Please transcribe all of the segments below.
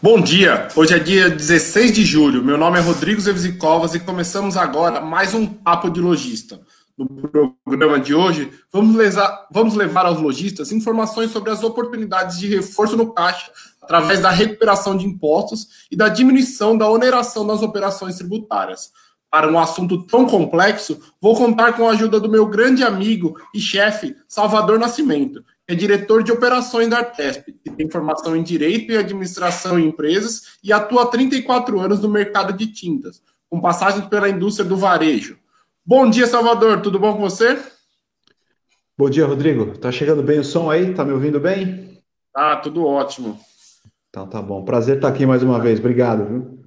Bom dia, hoje é dia 16 de julho. Meu nome é Rodrigo Zevzicovas e começamos agora mais um Papo de Logista. No programa de hoje, vamos, vamos levar aos lojistas informações sobre as oportunidades de reforço no caixa através da recuperação de impostos e da diminuição da oneração das operações tributárias. Para um assunto tão complexo, vou contar com a ajuda do meu grande amigo e chefe, Salvador Nascimento, é diretor de operações da Artesp, que tem formação em Direito e Administração em Empresas e atua há 34 anos no mercado de tintas, com passagem pela indústria do varejo. Bom dia, Salvador, tudo bom com você? Bom dia, Rodrigo. Tá chegando bem o som aí? Tá me ouvindo bem? Tá, tudo ótimo. Então tá bom. Prazer estar aqui mais uma vez. Obrigado. Viu?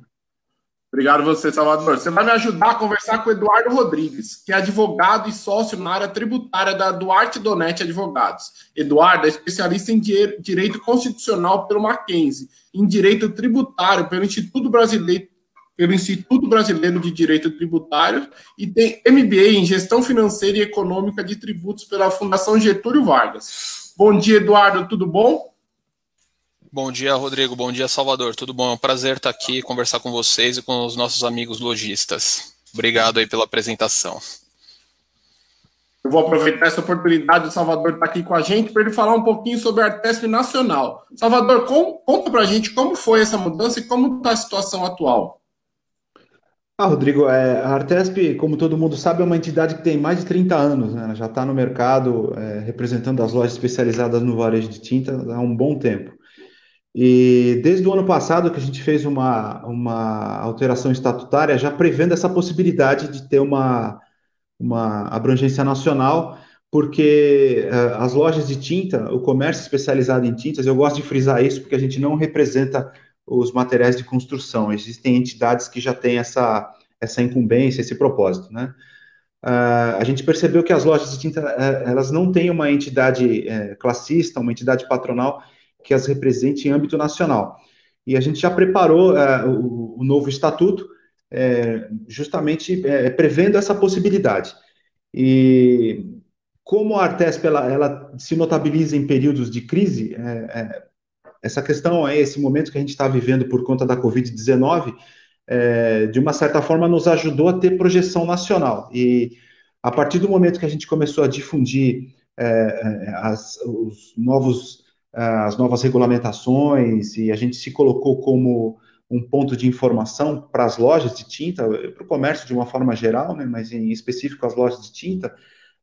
Obrigado você, Salvador. Você vai me ajudar a conversar com o Eduardo Rodrigues, que é advogado e sócio na área tributária da Duarte Donete Advogados. Eduardo é especialista em direito constitucional pelo Mackenzie, em direito tributário pelo Instituto Brasileiro pelo Instituto Brasileiro de Direito Tributário e tem MBA em Gestão Financeira e Econômica de Tributos pela Fundação Getúlio Vargas. Bom dia, Eduardo, tudo bom? Bom dia, Rodrigo. Bom dia, Salvador. Tudo bom? É um prazer estar aqui, conversar com vocês e com os nossos amigos lojistas. Obrigado aí pela apresentação. Eu vou aproveitar essa oportunidade do Salvador estar aqui com a gente para ele falar um pouquinho sobre a Artesp Nacional. Salvador, com, conta para a gente como foi essa mudança e como está a situação atual. Ah, Rodrigo, é, a Artesp, como todo mundo sabe, é uma entidade que tem mais de 30 anos, né? Ela já está no mercado é, representando as lojas especializadas no varejo de tinta há um bom tempo. E desde o ano passado que a gente fez uma, uma alteração estatutária, já prevendo essa possibilidade de ter uma, uma abrangência nacional, porque uh, as lojas de tinta, o comércio especializado em tintas, eu gosto de frisar isso porque a gente não representa os materiais de construção, existem entidades que já têm essa, essa incumbência, esse propósito, né? Uh, a gente percebeu que as lojas de tinta, uh, elas não têm uma entidade uh, classista, uma entidade patronal que as represente em âmbito nacional. E a gente já preparou é, o, o, novo estatuto, é, justamente é, prevendo essa possibilidade. E como a Artesp ela, ela se notabiliza em períodos de crise, é, é, essa questão aí, esse momento que a gente está vivendo por conta da Covid-19, é, de uma certa forma nos ajudou a ter projeção nacional. E a partir do momento que a gente começou a difundir as, os novos as novas regulamentações e a gente se colocou como um ponto de informação para as lojas de tinta, para o comércio de uma forma geral, né, mas em específico as lojas de tinta,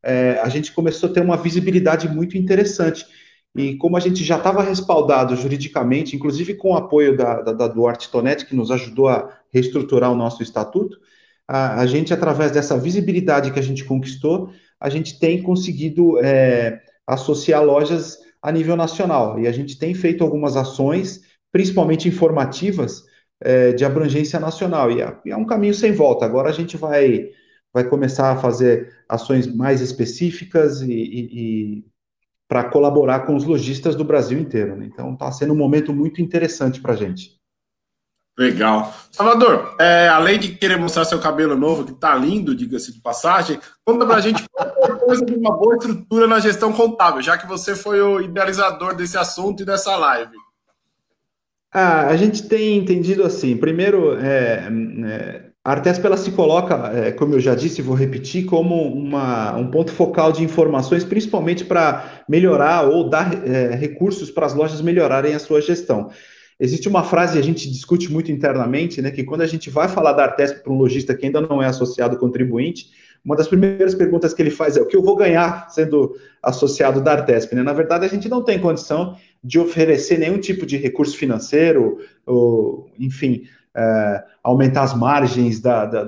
é, a gente começou a ter uma visibilidade muito interessante. E como a gente já estava respaldado juridicamente, inclusive com o apoio da, da, da Duarte Tonetti, que nos ajudou a reestruturar o nosso estatuto, a, a, gente, através dessa visibilidade que a gente conquistou, a gente tem conseguido é, associar lojas a nível nacional. E a gente tem feito algumas ações, principalmente informativas, é, de abrangência nacional. E é, é, um caminho sem volta. Agora a gente vai, vai começar a fazer ações mais específicas e, e, e para colaborar com os lojistas do Brasil inteiro. Né? Então está sendo um momento muito interessante para a gente. Legal. Salvador, é, além de querer mostrar seu cabelo novo, que tá lindo, diga-se de passagem, conta pra gente coisa de uma boa estrutura na gestão contábil, já que você foi o idealizador desse assunto e dessa live. Ah, a gente tem entendido assim, primeiro, é, é, a Artesp ela se coloca, é, como eu já disse, vou repetir, como uma, um ponto focal de informações, principalmente para melhorar ou dar é, recursos para as lojas melhorarem a sua gestão. Existe uma frase que a gente discute muito internamente, né, que quando a gente vai falar da Artesp para um lojista que ainda não é associado contribuinte, uma das primeiras perguntas que ele faz é o que eu vou ganhar sendo associado da Artesp. Né? Na verdade, a gente não tem condição de oferecer nenhum tipo de recurso financeiro, ou, enfim, é, aumentar as margens da, da,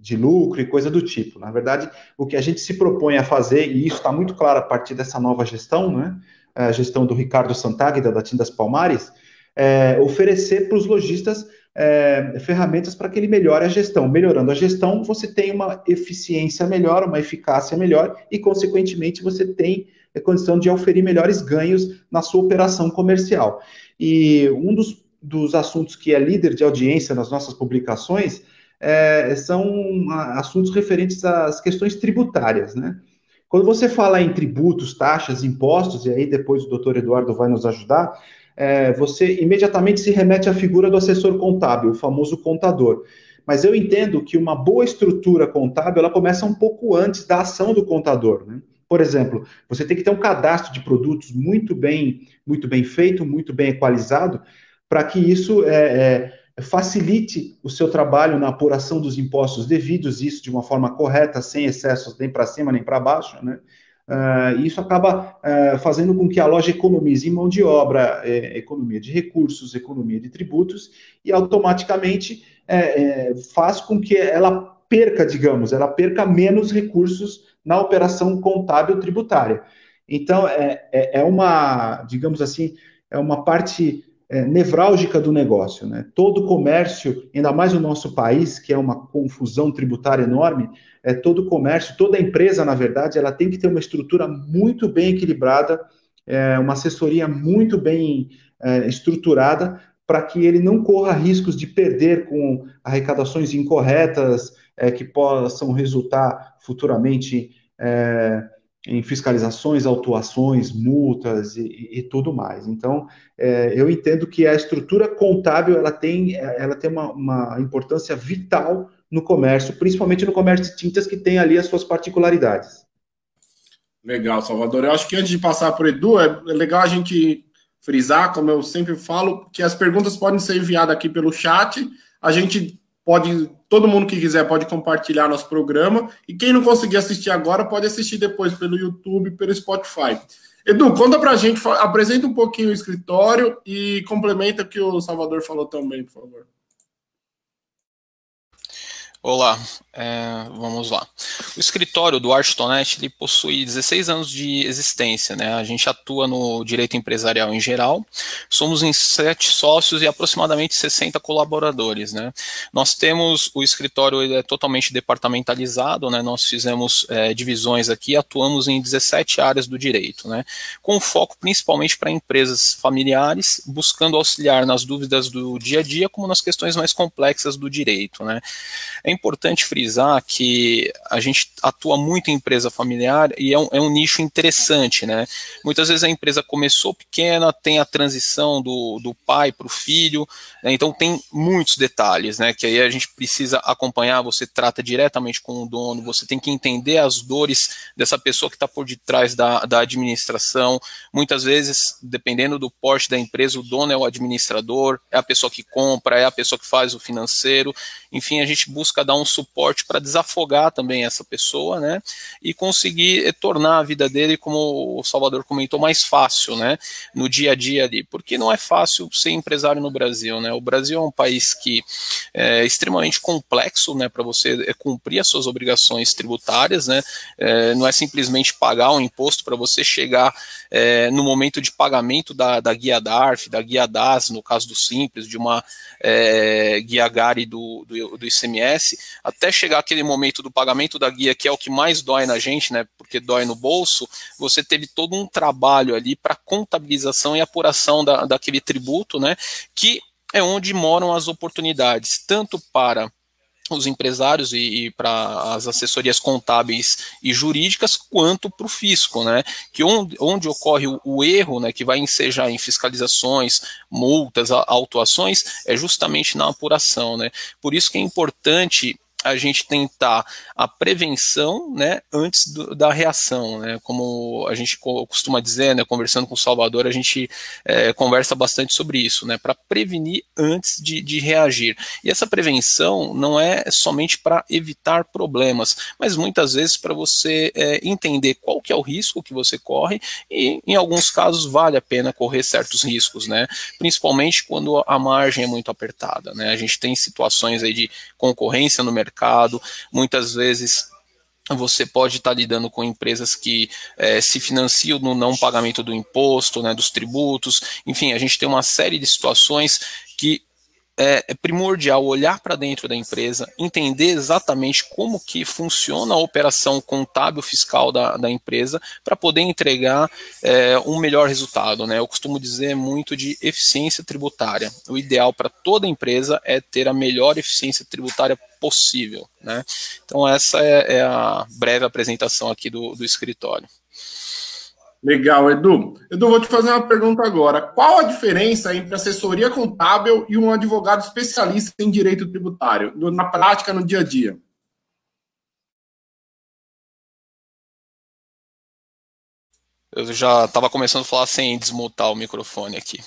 de lucro e coisa do tipo. Na verdade, o que a gente se propõe a fazer, e isso está muito claro a partir dessa nova gestão, né? a gestão do Ricardo Santagda, da Tindas Palmares, é, oferecer para os lojistas é, ferramentas para que ele melhore a gestão. Melhorando a gestão, você tem uma eficiência melhor, uma eficácia melhor e, consequentemente, você tem a condição de oferir melhores ganhos na sua operação comercial. E um dos, dos assuntos que é líder de audiência nas nossas publicações é, são assuntos referentes às questões tributárias, né? Quando você fala em tributos, taxas, impostos, e aí depois o doutor Eduardo vai nos ajudar, é, você imediatamente se remete à figura do assessor contábil, o famoso contador. Mas eu entendo que uma boa estrutura contábil ela começa um pouco antes da ação do contador. Né? Por exemplo, você tem que ter um cadastro de produtos muito bem, muito bem feito, muito bem equalizado, para que isso é, é, facilite o seu trabalho na apuração dos impostos devidos, isso de uma forma correta, sem excessos nem para cima nem para baixo, né? Uh, isso acaba uh, fazendo com que a loja economize em mão de obra, é, economia de recursos, economia de tributos, e automaticamente é, é, faz com que ela perca, digamos, ela perca menos recursos na operação contábil tributária. Então, é, é, é uma, digamos assim, é uma parte é, nevrálgica do negócio. Né? Todo comércio, ainda mais no nosso país, que é uma confusão tributária enorme, é, todo comércio, toda empresa, na verdade, ela tem que ter uma estrutura muito bem equilibrada, é, uma assessoria muito bem é, estruturada, para que ele não corra riscos de perder com arrecadações incorretas é, que possam resultar futuramente é, em fiscalizações, autuações, multas e, e tudo mais. Então, é, eu entendo que a estrutura contábil ela tem, ela tem uma, uma, importância vital no comércio, principalmente no comércio de tintas, que tem ali as suas particularidades. Legal, Salvador. Eu acho que antes de passar para o Edu, é legal a gente frisar, como eu sempre falo, que as perguntas podem ser enviadas aqui pelo chat. A gente pode, todo mundo que quiser pode compartilhar nosso programa. E quem não conseguir assistir agora, pode assistir depois pelo YouTube, pelo Spotify. Edu, conta pra gente, apresenta um pouquinho o escritório e complementa o que o Salvador falou também, por favor. Olá, é, vamos lá. O escritório do Architonet ele possui 16 anos de existência, né? A gente atua no direito empresarial em geral. Somos em sete sócios e aproximadamente 60 colaboradores, né? Nós temos o escritório ele é totalmente departamentalizado, né? Nós fizemos é, divisões aqui, atuamos em 17 áreas do direito, né? Com foco principalmente para empresas familiares, buscando auxiliar nas dúvidas do dia a dia, como nas questões mais complexas do direito, né? É importante frisar que a gente atua muito em empresa familiar e é um, é um nicho interessante, né? Muitas vezes a empresa começou pequena, tem a transição do, do pai para o filho, né? então tem muitos detalhes, né? Que aí a gente precisa acompanhar, você trata diretamente com o dono, você tem que entender as dores dessa pessoa que está por detrás da, da administração. Muitas vezes, dependendo do porte da empresa, o dono é o administrador, é a pessoa que compra, é a pessoa que faz o financeiro. Enfim, a gente busca dar um suporte para desafogar também essa pessoa, né? E conseguir tornar a vida dele, como o Salvador comentou, mais fácil, né? No dia a dia ali, porque não é fácil ser empresário no Brasil, né? O Brasil é um país que é extremamente complexo, né? Para você é, cumprir as suas obrigações tributárias, né? É, não é simplesmente pagar um imposto para você chegar é, no momento de pagamento da, da guia DARF, da guia DAS, no caso do Simples, de uma é, guia GARI do, do, do ICMS, até chegar aquele momento do pagamento da guia, que é o que mais dói na gente, né? Porque dói no bolso, você teve todo um trabalho ali para contabilização e apuração da, daquele tributo, né? Que é onde moram as oportunidades, tanto para os empresários e, e para as assessorias contábeis e jurídicas, quanto para o fisco, né? Que onde, onde ocorre o, o, erro, né, que vai ensejar em fiscalizações, multas, autuações, é justamente na apuração, né? Por isso que é importante a gente tentar a prevenção né, antes do, da reação. Né? Como a gente costuma dizer, né, conversando com o Salvador, a gente é, conversa bastante sobre isso, né, para prevenir antes de, de reagir. E essa prevenção não é somente para evitar problemas, mas muitas vezes para você é, entender qual que é o risco que você corre e, em alguns casos, vale a pena correr certos riscos, né? principalmente quando a margem é muito apertada. Né? A gente tem situações aí de concorrência no mercado mercado. Muitas vezes você pode estar lidando com empresas que é, se financiam no não pagamento do imposto, né, dos tributos, enfim, a gente tem uma série de situações que é, é primordial olhar para dentro da empresa, entender exatamente como que funciona a operação contábil fiscal da, da empresa para poder entregar é, um melhor resultado. Né? Eu costumo dizer muito de eficiência tributária. O ideal para toda empresa é ter a melhor eficiência tributária possível. Né? Então essa é, é a breve apresentação aqui do, do escritório. Legal, Edu. Edu, vou te fazer uma pergunta agora. Qual a diferença entre assessoria contábil e um advogado especialista em direito tributário, na prática, no dia a dia? Eu já estava começando a falar sem desmutar o microfone aqui.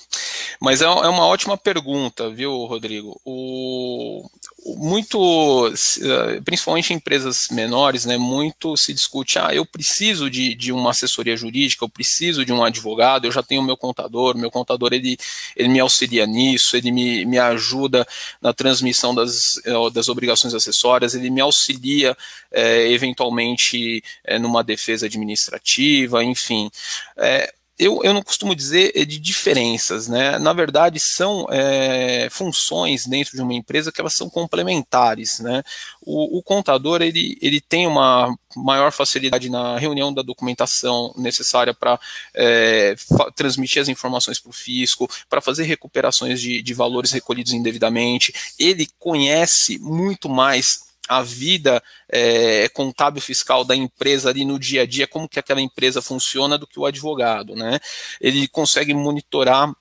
Mas é, é uma ótima pergunta, viu, Rodrigo? O, muito, eh, principalmente em empresas menores, né, muito se discute, ah, eu preciso de, de uma assessoria jurídica, eu preciso de um advogado, eu já tenho meu contador, meu contador ele, ele me auxilia nisso, ele me, me ajuda na transmissão das, eh, das obrigações acessórias, ele me auxilia é, eventualmente é, numa defesa administrativa, enfim. É, eu, eu não costumo dizer é de diferenças, né? Na verdade, são é, funções dentro de uma empresa que elas são complementares, né? O, o, contador ele, ele tem uma maior facilidade na reunião da documentação necessária para é, transmitir as informações para o fisco, para fazer recuperações de, de valores recolhidos indevidamente. Ele conhece muito mais a vida é, contábil fiscal da empresa ali no dia a dia, como que aquela empresa funciona do que o advogado, né? Ele consegue monitorar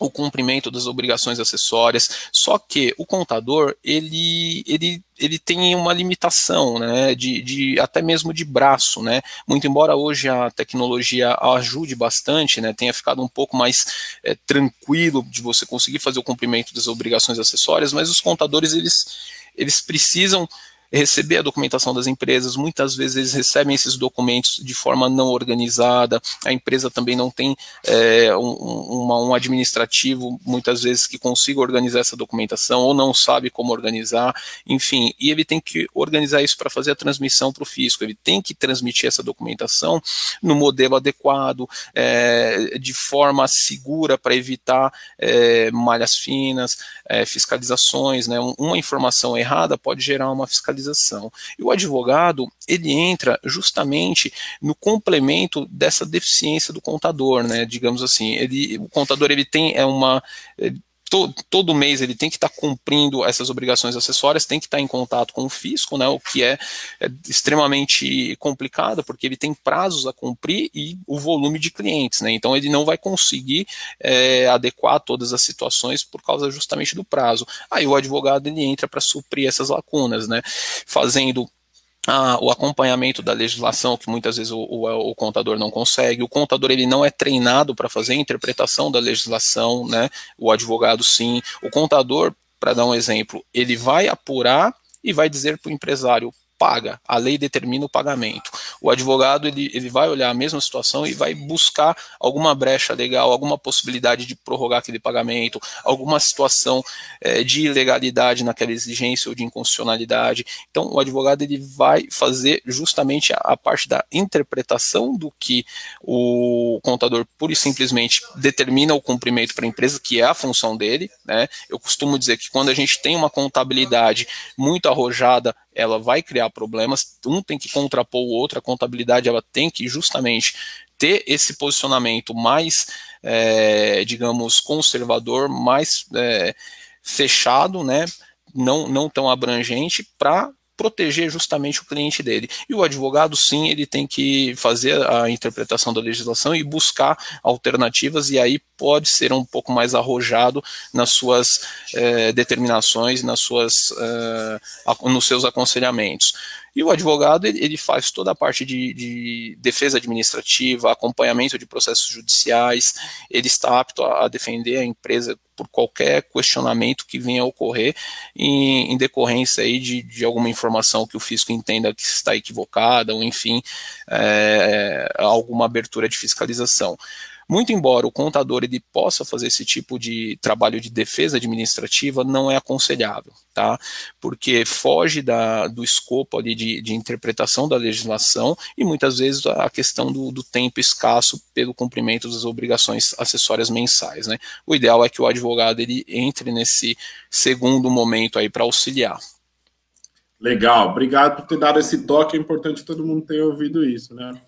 o cumprimento das obrigações acessórias, só que o contador, ele, ele, ele tem uma limitação, né, de, de, até mesmo de braço, né, muito embora hoje a tecnologia ajude bastante, né, tenha ficado um pouco mais é, tranquilo de você conseguir fazer o cumprimento das obrigações acessórias, mas os contadores, eles eles precisam receber a documentação das empresas, muitas vezes eles recebem esses documentos de forma não organizada, a empresa também não tem é, um, uma, um administrativo, muitas vezes, que consiga organizar essa documentação, ou não sabe como organizar, enfim, e ele tem que organizar isso para fazer a transmissão para o fisco, ele tem que transmitir essa documentação no modelo adequado, é, de forma segura para evitar é, malhas finas, fiscalizações, né? Uma informação errada pode gerar uma fiscalização. E o advogado, ele entra justamente no complemento dessa deficiência do contador, né? Digamos assim, ele, o contador ele tem é uma to, todo mês ele tem que estar tá cumprindo essas obrigações acessórias, tem que estar tá em contato com o fisco, né, o que é, é, extremamente complicado, porque ele tem prazos a cumprir e o volume de clientes, né, então ele não vai conseguir é, adequar todas as situações por causa justamente do prazo. Aí o advogado ele entra para suprir essas lacunas, né, fazendo ah, o acompanhamento da legislação, que muitas vezes o, o, o, contador não consegue. O contador ele não é treinado para fazer a interpretação da legislação, né? O advogado sim. O contador, para dar um exemplo, ele vai apurar e vai dizer para o empresário: paga, a lei determina o pagamento. O advogado ele, ele vai olhar a mesma situação e vai buscar alguma brecha legal, alguma possibilidade de prorrogar aquele pagamento, alguma situação é, de ilegalidade naquela exigência ou de inconstitucionalidade. Então, o advogado ele vai fazer justamente a, a parte da interpretação do que o contador pura e simplesmente determina o cumprimento para a empresa, que é a função dele. Né? Eu costumo dizer que quando a gente tem uma contabilidade muito arrojada, ela vai criar problemas, um tem que contrapor o outro, a contabilidade ela tem que justamente ter esse posicionamento mais, é, digamos, conservador, mais é, fechado, né, não, não tão abrangente, para proteger justamente o cliente dele. E o advogado, sim, ele tem que fazer a interpretação da legislação e buscar alternativas, e aí pode ser um pouco mais arrojado nas suas eh, determinações, nas suas, eh, nos seus aconselhamentos. E o advogado ele, ele faz toda a parte de, de, defesa administrativa, acompanhamento de processos judiciais, ele está apto a, a defender a empresa por qualquer questionamento que venha a ocorrer em, em decorrência aí de, de, alguma informação que o fisco entenda que está equivocada, ou enfim, é, alguma abertura de fiscalização. Muito embora o contador ele possa fazer esse tipo de trabalho de defesa administrativa, não é aconselhável, tá? Porque foge da, do escopo ali de, de interpretação da legislação e muitas vezes a questão do, do tempo escasso pelo cumprimento das obrigações acessórias mensais, né? O ideal é que o advogado ele entre nesse segundo momento aí para auxiliar. Legal, obrigado por ter dado esse toque. É importante todo mundo ter ouvido isso, né?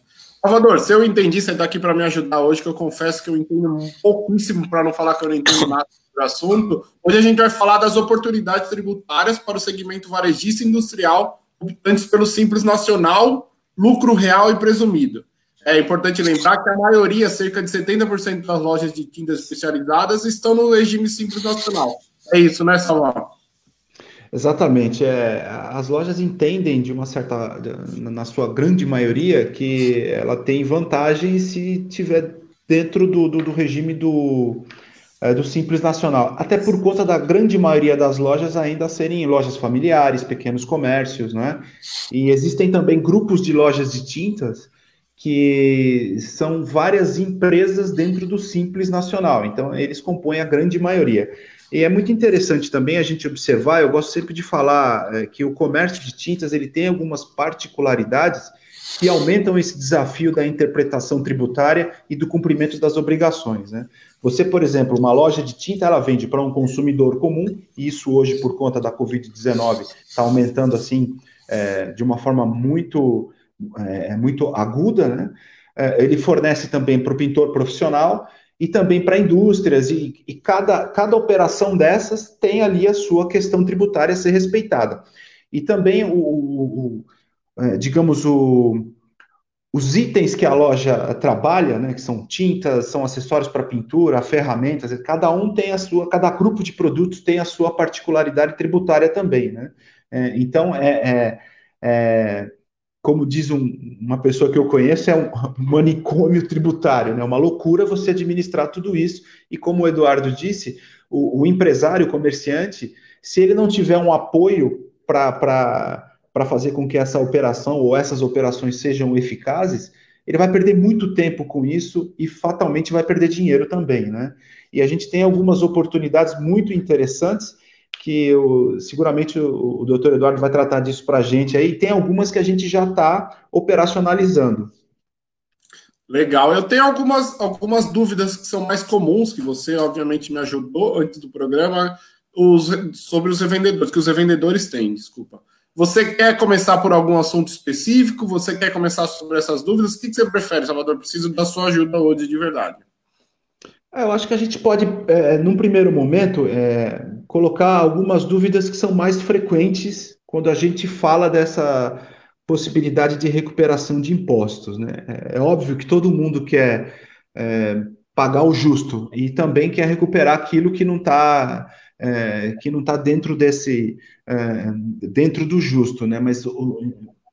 Salvador, se eu entendi, você está aqui para me ajudar hoje, que eu confesso que eu entendo pouquíssimo, para não falar que eu não entendo nada do assunto. Hoje a gente vai falar das oportunidades tributárias para o segmento varejista industrial, optantes pelo Simples Nacional, lucro real e presumido. é importante lembrar que a maioria, cerca de 70% das lojas de tintas especializadas, estão no regime simples nacional. É isso, né, Salvador? Exatamente. É, as lojas entendem de uma certa, na sua grande maioria, que ela tem vantagem se tiver dentro do, do, do regime do, é, do Simples Nacional. Até por conta da grande maioria das lojas ainda serem lojas familiares, pequenos comércios, né? E existem também grupos de lojas de tintas que são várias empresas dentro do Simples Nacional. Então, eles compõem a grande maioria. E é muito interessante também a gente observar, eu gosto sempre de falar é, que o comércio de tintas ele tem algumas particularidades que aumentam esse desafio da interpretação tributária e do cumprimento das obrigações. Né? Você, por exemplo, uma loja de tinta, ela vende para um consumidor comum, e isso hoje, por conta da Covid-19, está aumentando assim é, de uma forma muito, é, muito aguda. Né? É, ele fornece também para o pintor profissional, e também para indústrias, e, e, cada, cada operação dessas tem ali a sua questão tributária a ser respeitada. E também, o, o, o é, digamos, o, os itens que a loja trabalha, né, que são tintas, são acessórios para pintura, ferramentas, cada um tem a sua, cada grupo de produtos tem a sua particularidade tributária também, né? É, então, é, é, é como diz um, uma pessoa que eu conheço, é um manicômio tributário, né? Uma loucura você administrar tudo isso. E como o Eduardo disse, o, o empresário, o comerciante, se ele não tiver um apoio para fazer com que essa operação ou essas operações sejam eficazes, ele vai perder muito tempo com isso e fatalmente vai perder dinheiro também, né? E a gente tem algumas oportunidades muito interessantes que eu, seguramente o, o doutor Eduardo vai tratar disso para a gente aí. Tem algumas que a gente já está operacionalizando. Legal. Eu tenho algumas, algumas dúvidas que são mais comuns, que você, obviamente, me ajudou antes do programa, os, sobre os revendedores, que os revendedores têm, desculpa. Você quer começar por algum assunto específico? Você quer começar sobre essas dúvidas? O que, que você prefere, Salvador? Preciso da sua ajuda hoje de verdade. É, eu acho que a gente pode, é, num primeiro momento, é, colocar algumas dúvidas que são mais frequentes quando a gente fala dessa possibilidade de recuperação de impostos. Né? É, é óbvio que todo mundo quer é, pagar o justo e também quer recuperar aquilo que não está é, que não está dentro desse é, dentro do justo, né? Mas o,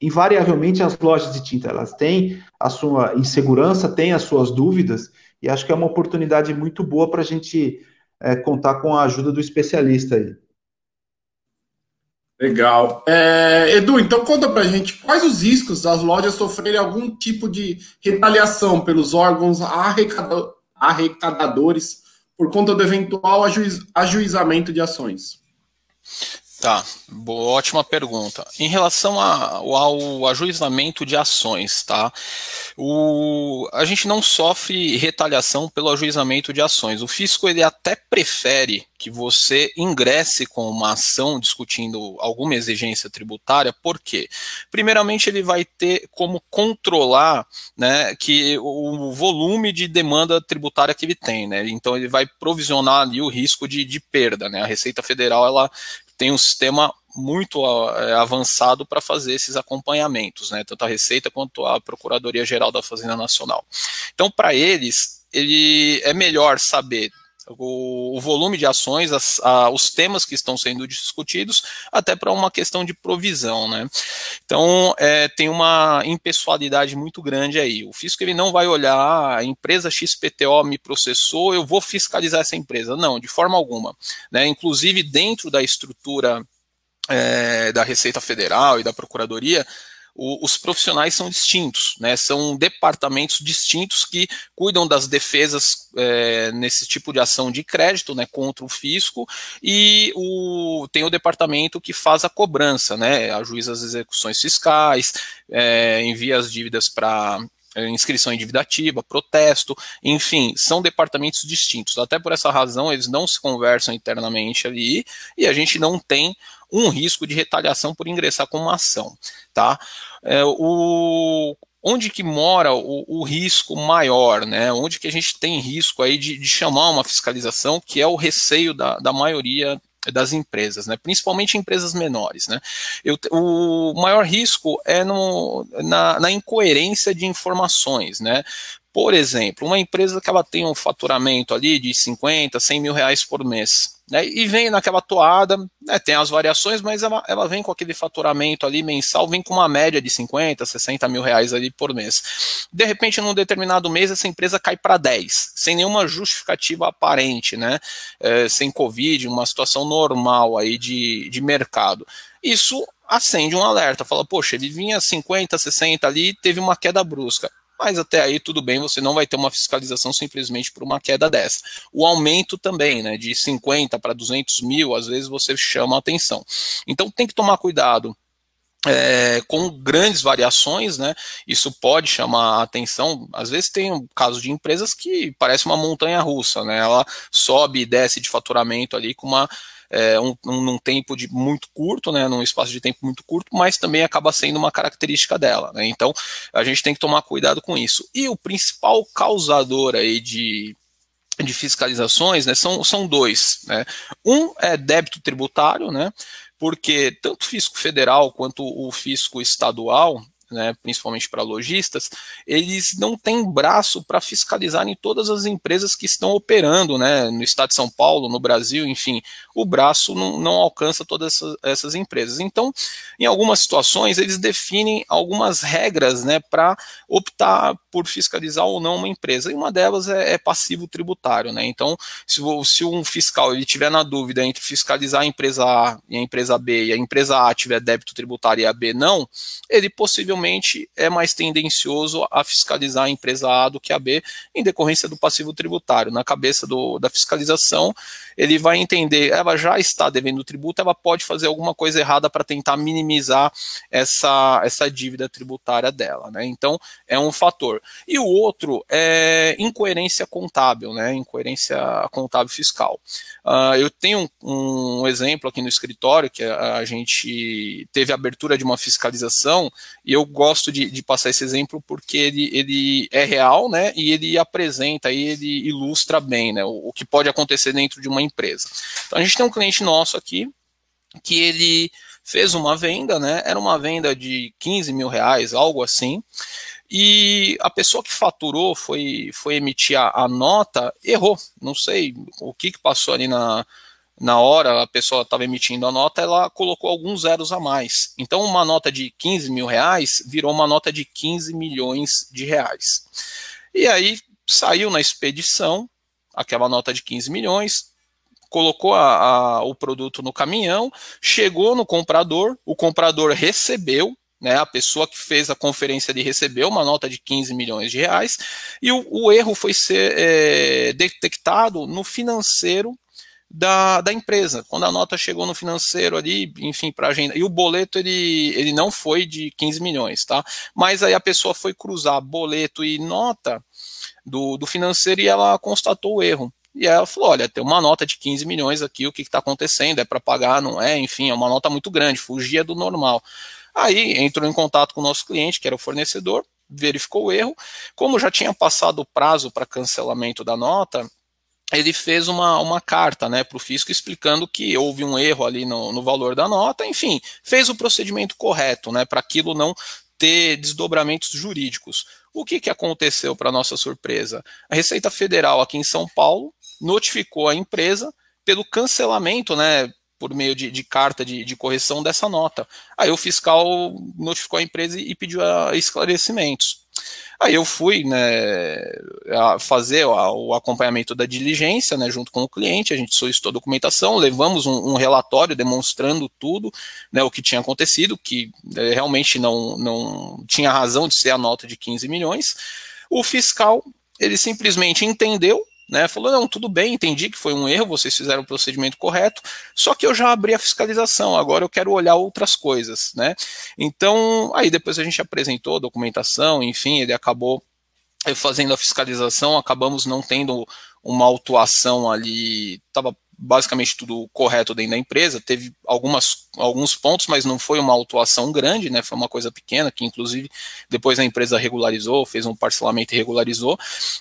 invariavelmente as lojas de tinta elas têm a sua insegurança, têm as suas dúvidas e acho que é uma oportunidade muito boa para a gente é, contar com a ajuda do especialista aí. Legal. É, Edu, então conta pra gente quais os riscos das lojas sofrerem algum tipo de retaliação pelos órgãos arrecadadores por conta do eventual ajuiz, ajuizamento de ações. Tá, boa, ótima pergunta. Em relação a, ao ajuizamento de ações, tá? O, a gente não sofre retaliação pelo ajuizamento de ações. O fisco ele até prefere que você ingresse com uma ação discutindo alguma exigência tributária, por quê? Primeiramente, ele vai ter como controlar né, que o volume de demanda tributária que ele tem, né? Então ele vai provisionar ali o risco de, de perda. Né? A Receita Federal ela tem um sistema muito é, avançado para fazer esses acompanhamentos, né, tanto a Receita quanto a Procuradoria Geral da Fazenda Nacional. Então, para eles, ele é melhor saber o, o volume de ações, as, a, os temas que estão sendo discutidos, até para uma questão de provisão, né? Então, é, tem uma impessoalidade muito grande aí. O fisco ele não vai olhar ah, a empresa XPTO me processou, eu vou fiscalizar essa empresa. Não, de forma alguma. Né? Inclusive, dentro da estrutura é, da Receita Federal e da Procuradoria, o, os profissionais são distintos, né? São departamentos distintos que cuidam das defesas é, nesse tipo de ação de crédito, né? Contra o fisco e o, tem o departamento que faz a cobrança, né? Ajuiza as execuções fiscais, é, envia as dívidas para é, inscrição em dívida ativa, protesto, enfim, são departamentos distintos. Até por essa razão, eles não se conversam internamente ali e a gente não tem um risco de retaliação por ingressar com uma ação, tá? É, o, onde que mora o, o, risco maior, né? Onde que a gente tem risco aí de, de chamar uma fiscalização, que é o receio da, da maioria das empresas, né? principalmente empresas menores. Né? Eu, o maior risco é no, na, na incoerência de informações. Né? Por exemplo, uma empresa que ela tem um faturamento ali de 50, 100 mil reais por mês. Né, e vem naquela toada, né, tem as variações, mas ela, ela vem com aquele faturamento ali mensal, vem com uma média de 50, 60 mil reais ali por mês. De repente, num determinado mês, essa empresa cai para 10, sem nenhuma justificativa aparente, né, é, sem Covid, uma situação normal aí de, de mercado. Isso acende um alerta, fala, poxa, ele vinha 50, 60 ali, teve uma queda brusca mas até aí tudo bem, você não vai ter uma fiscalização simplesmente por uma queda dessa. O aumento também, né, de 50 para 200 mil, às vezes você chama a atenção. Então tem que tomar cuidado é, com grandes variações, né? Isso pode chamar a atenção. Às vezes tem um caso de empresas que parece uma montanha russa, né? Ela sobe e desce de faturamento ali com uma é, um, um, num tempo de muito curto, né, num espaço de tempo muito curto, mas também acaba sendo uma característica dela. Né? Então a gente tem que tomar cuidado com isso. E o principal causador aí de, de fiscalizações né, são, são dois. Né? Um é débito tributário, né, porque tanto o fisco federal quanto o fisco estadual né, principalmente para lojistas, eles não têm braço para fiscalizar em todas as empresas que estão operando né, no estado de São Paulo, no Brasil, enfim, o braço não, não alcança todas essas, essas, empresas. Então, em algumas situações, eles definem algumas regras né, para optar por fiscalizar ou não uma empresa, e uma delas é, é passivo tributário. Né? Então, se, se um fiscal ele tiver na dúvida entre fiscalizar a empresa A e a empresa B, e a empresa A tiver débito tributário e a B não, ele possivelmente provavelmente é mais tendencioso a fiscalizar a empresa A do que a B, em decorrência do passivo tributário. Na cabeça do, da fiscalização, ele vai entender, ela já está devendo tributo, ela pode fazer alguma coisa errada para tentar minimizar essa, essa dívida tributária dela. Né? Então, é um fator. E o outro é incoerência contábil, né? incoerência contábil fiscal. Uh, eu tenho um, um, exemplo aqui no escritório que a, a gente teve a abertura de uma fiscalização e eu gosto de, de, passar esse exemplo porque ele, ele é real, né? E ele apresenta, e ele ilustra bem, né? O, o, que pode acontecer dentro de uma empresa. Então a gente tem um cliente nosso aqui que ele fez uma venda, né? Era uma venda de 15 mil reais, algo assim. E a pessoa que faturou foi, foi emitir a, a nota, errou. Não sei o que, que passou ali na, na hora a pessoa estava emitindo a nota, ela colocou alguns zeros a mais. Então, uma nota de 15 mil reais virou uma nota de 15 milhões de reais. E aí saiu na expedição aquela nota de 15 milhões, colocou a, a, o produto no caminhão, chegou no comprador, o comprador recebeu, né, a pessoa que fez a conferência de recebeu uma nota de 15 milhões de reais, e o, o erro foi ser é, detectado no financeiro da, da empresa. Quando a nota chegou no financeiro ali, enfim, para agenda. E o boleto ele, ele não foi de 15 milhões, tá? Mas aí a pessoa foi cruzar boleto e nota do, do financeiro e ela constatou o erro. E ela falou: olha, tem uma nota de 15 milhões aqui, o que está acontecendo? É para pagar, não é? Enfim, é uma nota muito grande, fugia do normal. Aí entrou em contato com o nosso cliente, que era o fornecedor, verificou o erro. Como já tinha passado o prazo para cancelamento da nota, ele fez uma, uma carta né, para o fisco explicando que houve um erro ali no, no valor da nota, enfim, fez o procedimento correto né, para aquilo não ter desdobramentos jurídicos. O que, que aconteceu para nossa surpresa? A Receita Federal aqui em São Paulo notificou a empresa pelo cancelamento, né, por meio de, de carta de, de, correção dessa nota. Aí o fiscal notificou a empresa e pediu esclarecimentos. Aí eu fui né, fazer o acompanhamento da diligência né, junto com o cliente, a gente solicitou a documentação, levamos um, um relatório demonstrando tudo, né, o que tinha acontecido, que é, realmente não, não tinha razão de ser a nota de 15 milhões. O fiscal, ele simplesmente entendeu né, falou, não, tudo bem, entendi que foi um erro, vocês fizeram o procedimento correto, só que eu já abri a fiscalização, agora eu quero olhar outras coisas, né? Então, aí depois a gente apresentou a documentação, enfim, ele acabou eh, fazendo a fiscalização, acabamos não tendo uma autuação ali, estava basicamente tudo correto dentro da empresa, teve algumas, alguns pontos, mas não foi uma autuação grande, né? Foi uma coisa pequena, que inclusive depois a empresa regularizou, fez um parcelamento e regularizou,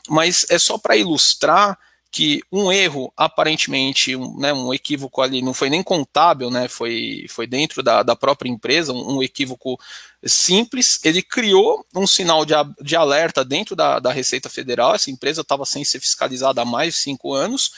mas é só para ilustrar que um erro, aparentemente, um, né, um equívoco ali, não foi nem contábil, né, foi, foi dentro da, da própria empresa, um, um equívoco simples, ele criou um sinal de, de alerta dentro da, da Receita Federal, essa empresa estava sem ser fiscalizada há mais de cinco anos,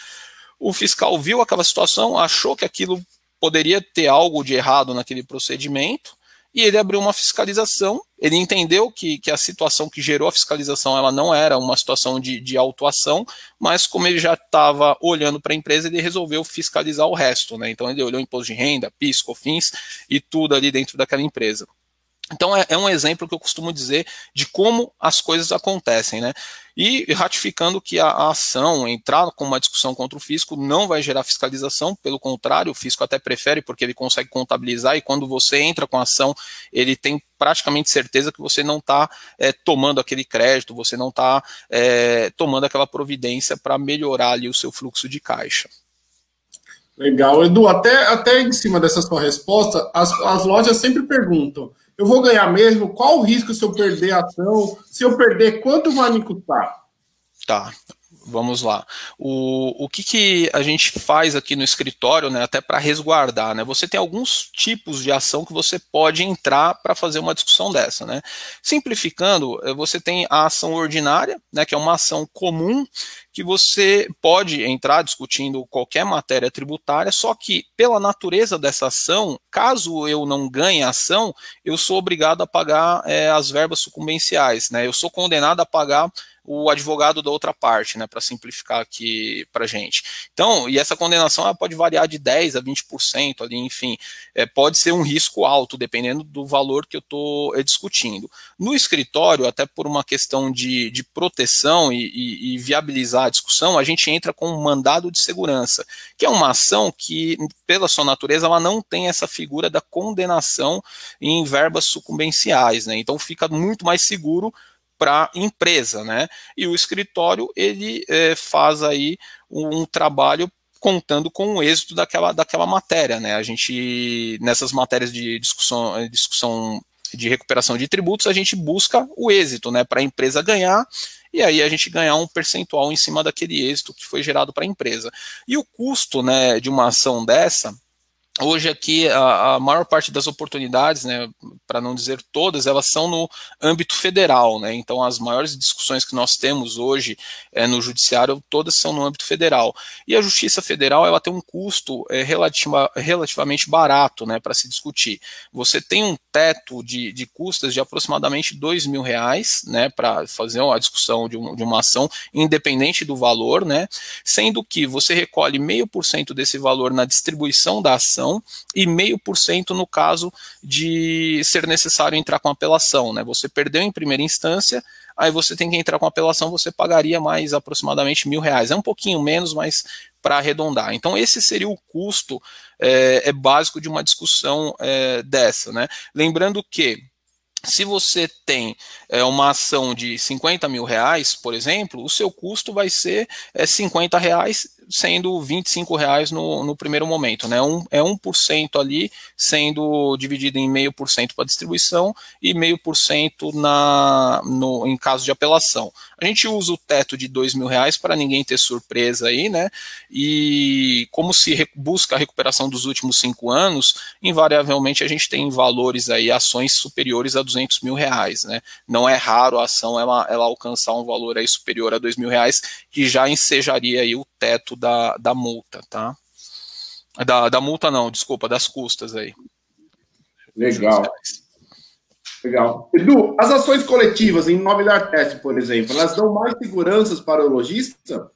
o fiscal viu aquela situação, achou que aquilo poderia ter algo de errado naquele procedimento, e ele abriu uma fiscalização. Ele entendeu que, que a situação que gerou a fiscalização ela não era uma situação de, de autuação, mas como ele já estava olhando para a empresa, ele resolveu fiscalizar o resto. Né? Então ele olhou imposto de renda, PIS, COFINS e tudo ali dentro daquela empresa. Então é, é, um exemplo que eu costumo dizer de como as coisas acontecem, né? E ratificando que a, a, ação entrar com uma discussão contra o fisco não vai gerar fiscalização, pelo contrário, o fisco até prefere porque ele consegue contabilizar e quando você entra com a ação, ele tem praticamente certeza que você não está é, tomando aquele crédito, você não está é, tomando aquela providência para melhorar ali o seu fluxo de caixa. Legal, Edu, até, até em cima dessa sua resposta, as, as lojas sempre perguntam eu vou ganhar mesmo? Qual o risco se eu perder a ação? Se eu perder, quanto vai me custar? Tá, vamos lá. O, o que, que a gente faz aqui no escritório, né, até para resguardar, né? Você tem alguns tipos de ação que você pode entrar para fazer uma discussão dessa, né? Simplificando, eh, você tem a ação ordinária, né, que é uma ação comum que você pode entrar discutindo qualquer matéria tributária, só que pela natureza dessa ação, caso eu não ganhe a ação, eu sou obrigado a pagar é, as verbas sucumbenciais, né? Eu sou condenado a pagar o advogado da outra parte, né, para simplificar aqui para gente. Então, e essa condenação ela pode variar de 10 a 20% ali, enfim, é, pode ser um risco alto, dependendo do valor que eu estou é, discutindo. No escritório, até por uma questão de, de proteção e, e, e viabilizar a discussão, a gente entra com um mandado de segurança, que é uma ação que, pela sua natureza, ela não tem essa figura da condenação em verbas sucumbenciais, né? Então fica muito mais seguro para a empresa, né? E o escritório ele é, faz aí um, um trabalho contando com o êxito daquela, daquela matéria, né? A gente nessas matérias de discussão, discussão de recuperação de tributos, a gente busca o êxito, né, para a empresa ganhar e aí a gente ganhar um percentual em cima daquele êxito que foi gerado para a empresa. E o custo, né, de uma ação dessa Hoje aqui a, a, maior parte das oportunidades, né, para não dizer todas, elas são no âmbito federal, né? Então as maiores discussões que nós temos hoje é, no judiciário todas são no âmbito federal. E a Justiça Federal ela tem um custo é, relativa, relativamente barato, né, para se discutir. Você tem um teto de, de custas de aproximadamente dois mil reais, né, para fazer uma discussão de, um, de uma ação independente do valor, né? Sendo que você recolhe meio por cento desse valor na distribuição da ação apelação e meio por cento no caso de ser necessário entrar com apelação. Né? Você perdeu em primeira instância, aí você tem que entrar com apelação, você pagaria mais aproximadamente mil reais. É um pouquinho menos, mas para arredondar. Então, esse seria o custo é, é básico de uma discussão é, dessa. Né? Lembrando que se você tem é, uma ação de 50 mil reais, por exemplo, o seu custo vai ser é, 50 reais sendo 25 reais no, no primeiro momento, né? Um, é 1% ali sendo dividido em meio por cento para distribuição e meio por cento na, no, em caso de apelação. A gente usa o teto de dois mil reais para ninguém ter surpresa aí, né? E como se busca a recuperação dos últimos cinco anos, invariavelmente a gente tem valores aí, ações superiores a 200 mil reais, né? Não é raro a ação ela, ela alcançar um valor aí superior a dois mil reais, que já ensejaria aí o teto da, da multa, tá? Da, da multa não, desculpa, das custas aí. Legal. Legal. Edu, as ações coletivas em nome da Artesp, por exemplo, elas dão mais seguranças para o lojista?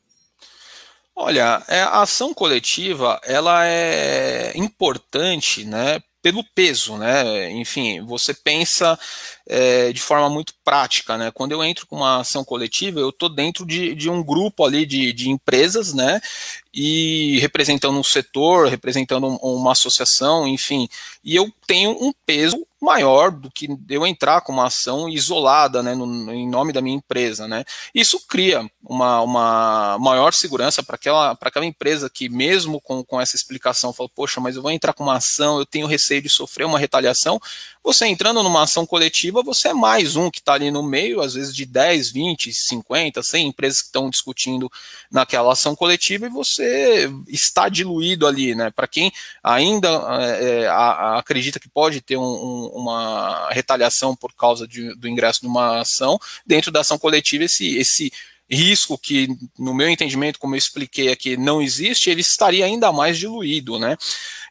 Olha, é, a ação coletiva ela é importante, né, pelo peso, né? Enfim, você pensa é, de forma muito prática, né? Quando eu entro com uma ação coletiva, eu estou dentro de, de, um grupo ali de, de, empresas, né? E representando um setor, representando uma associação, enfim, e eu tenho um peso maior do que eu entrar com uma ação isolada, né, no, em nome da minha empresa, né. Isso cria uma, uma maior segurança para aquela, aquela empresa que, mesmo com, com essa explicação, fala, poxa, mas eu vou entrar com uma ação, eu tenho receio de sofrer uma retaliação. Você entrando numa ação coletiva, você é mais um que está ali no meio, às vezes de 10, 20, 50, 100 empresas que estão discutindo naquela ação coletiva e você está diluído ali, né? Para quem ainda é, é acredita que pode ter um, um, uma retaliação por causa de, do ingresso de uma ação, dentro da ação coletiva, esse, esse risco que, no meu entendimento, como eu expliquei aqui, não existe, ele estaria ainda mais diluído, né?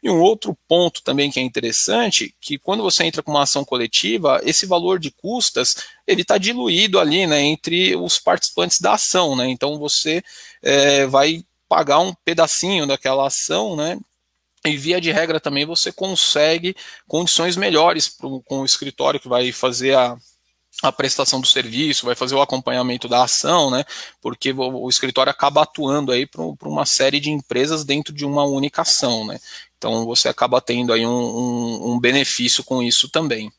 E um outro ponto também que é interessante, que quando você entra com uma ação coletiva, esse valor de custas, ele está diluído ali, né, entre os participantes da ação, né? Então você é, vai pagar um pedacinho daquela ação, né? E via de regra também você consegue condições melhores pro, com o escritório que vai fazer a, a prestação do serviço, vai fazer o acompanhamento da ação, né? Porque o, escritório acaba atuando aí para uma série de empresas dentro de uma única ação, né? Então você acaba tendo aí um, um, um benefício com isso também.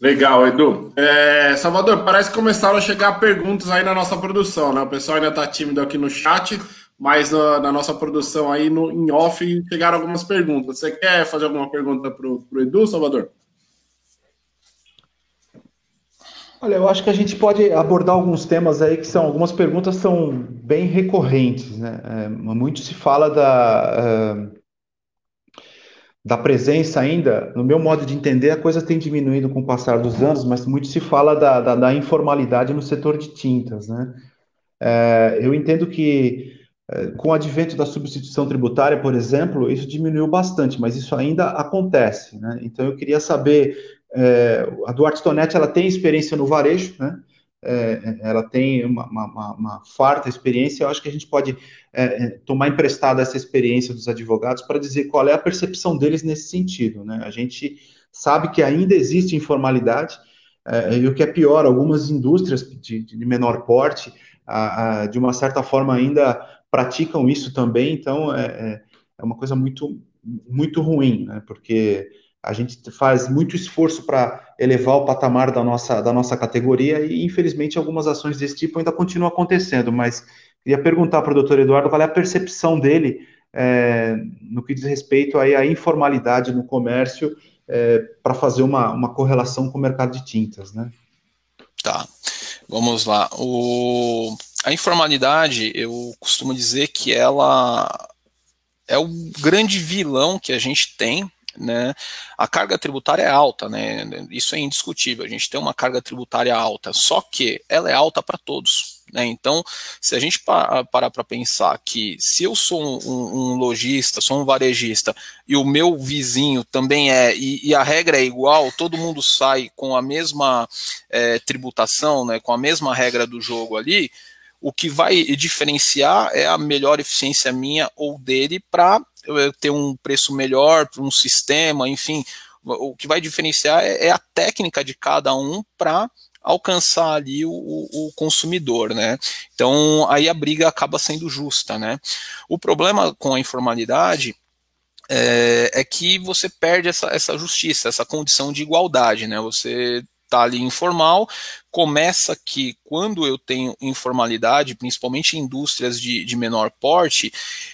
Legal, Edu. É, Salvador, parece que começaram a chegar perguntas aí na nossa produção, né? O pessoal ainda está tímido aqui no chat, mas na, na, nossa produção aí no, em off chegaram algumas perguntas. Você quer fazer alguma pergunta para o Edu, Salvador? Olha, eu acho que a gente pode abordar alguns temas aí que são algumas perguntas são bem recorrentes, né? É, muito se fala da uh, da presença ainda. No meu modo de entender, a coisa tem diminuído com o passar dos anos, mas muito se fala da, da, da informalidade no setor de tintas, né? É, eu entendo que é, com o advento da substituição tributária, por exemplo, isso diminuiu bastante, mas isso ainda acontece, né? Então eu queria saber é, a Duarte Tonetti ela tem experiência no varejo, né? É, ela tem uma, uma, uma, farta experiência. Eu acho que a gente pode é, é tomar emprestada essa experiência dos advogados para dizer qual é a percepção deles nesse sentido. Né? A gente sabe que ainda existe informalidade, é, e o que é pior, algumas indústrias de, de menor porte, a, a, de uma certa forma, ainda praticam isso também. Então, é, é, é uma coisa muito, muito ruim, né? porque a gente faz muito esforço para elevar o patamar da nossa, da nossa categoria e, infelizmente, algumas ações desse tipo ainda continuam acontecendo. Mas queria perguntar para o doutor Eduardo qual é a percepção dele é, no que diz respeito aí à informalidade no comércio é, para fazer uma, uma correlação com o mercado de tintas, né? Tá, vamos lá. O, a informalidade, eu costumo dizer que ela é o grande vilão que a gente tem né? A carga tributária é alta, né? Isso é indiscutível. A gente tem uma carga tributária alta, só que ela é alta para todos. Né? Então, se a gente parar para pensar que se eu sou um, um, lojista, sou um varejista e o meu vizinho também é, e, e a regra é igual, todo mundo sai com a mesma é, tributação, né, com a mesma regra do jogo ali, o que vai diferenciar é a melhor eficiência minha ou dele para ter um preço melhor para um sistema, enfim. O que vai diferenciar é, é a técnica de cada um para alcançar ali o, o, consumidor, né? Então aí a briga acaba sendo justa, né? O problema com a informalidade é, é que você perde essa, essa justiça, essa condição de igualdade, né? Você está ali informal. Começa que quando eu tenho informalidade, principalmente em indústrias de, de menor porte,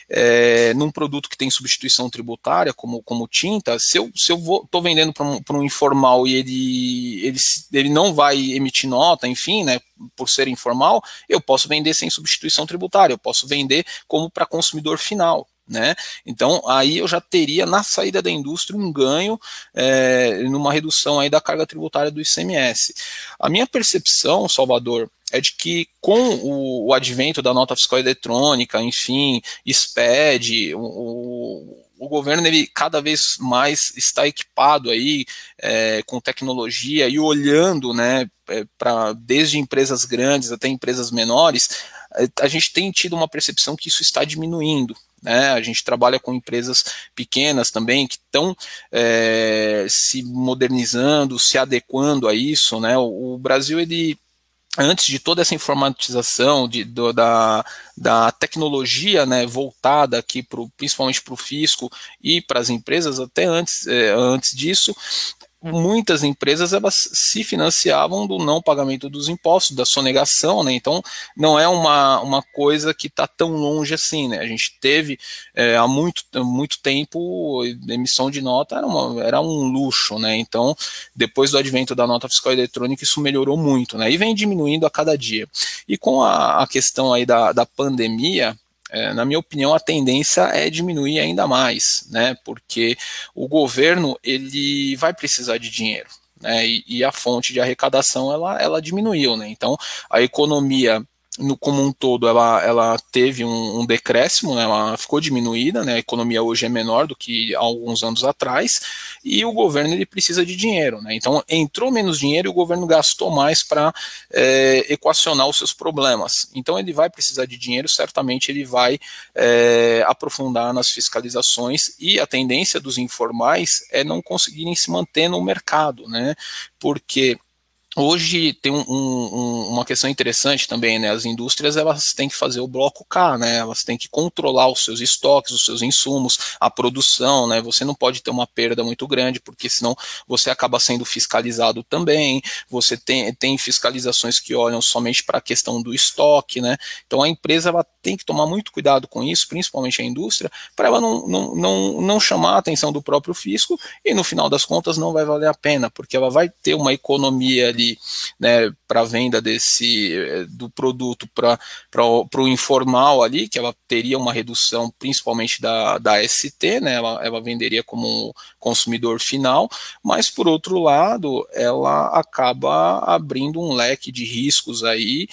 é, num produto que tem substituição tributária, como, como tinta, se eu, se eu estou vendendo para um, um informal e ele, ele, ele não vai emitir nota, enfim, né, por ser informal, eu posso vender sem substituição tributária, eu posso vender como para consumidor final. Né? Então aí eu já teria na saída da indústria um ganho é, numa redução aí da carga tributária do ICMS. A minha percepção, Salvador, é de que com o, o advento da nota fiscal eletrônica, enfim, SPED, o, o governo ele cada vez mais está equipado aí é, com tecnologia e olhando, né, é, para desde empresas grandes até empresas menores, a gente tem tido uma percepção que isso está diminuindo. Né? A gente trabalha com empresas pequenas também que estão é, se modernizando, se adequando a isso. Né? O, o Brasil ele antes de toda essa informatização de, do, da, da tecnologia né, voltada aqui pro, principalmente para o fisco e para as empresas, até antes, é, antes disso, muitas empresas elas se financiavam do não pagamento dos impostos, da sonegação, né? Então não é uma, uma coisa que está tão longe assim, né? A gente teve é, há muito, muito tempo emissão de nota era, uma, era um luxo, né? Então depois do advento da nota fiscal eletrônica isso melhorou muito, né? E vem diminuindo a cada dia. E com a, a questão aí da, da pandemia é, na minha opinião, a tendência é diminuir ainda mais, né? Porque o governo ele vai precisar de dinheiro. Né, e, e a fonte de arrecadação ela, ela diminuiu, né? Então a economia no como um todo ela, ela teve um, um decréscimo, né, ela ficou diminuída, né, a economia hoje é menor do que há alguns anos atrás, e o governo ele precisa de dinheiro, né, então entrou menos dinheiro e o governo gastou mais para é, equacionar os seus problemas, então ele vai precisar de dinheiro, certamente ele vai é, aprofundar nas fiscalizações e a tendência dos informais é não conseguirem se manter no mercado, né, porque Hoje tem um, um, uma questão interessante também, né? As indústrias elas têm que fazer o bloco K, né? Elas têm que controlar os seus estoques, os seus insumos, a produção, né? Você não pode ter uma perda muito grande, porque senão você acaba sendo fiscalizado também. Você tem, tem fiscalizações que olham somente para a questão do estoque, né? Então a empresa ela tem que tomar muito cuidado com isso, principalmente a indústria, para ela não, não, não, não chamar a atenção do próprio fisco e no final das contas não vai valer a pena, porque ela vai ter uma economia ali né, para venda desse eh, do produto para o informal ali, que ela teria uma redução principalmente da, da ST, né, ela, ela venderia como consumidor final, mas por outro lado, ela acaba abrindo um leque de riscos aí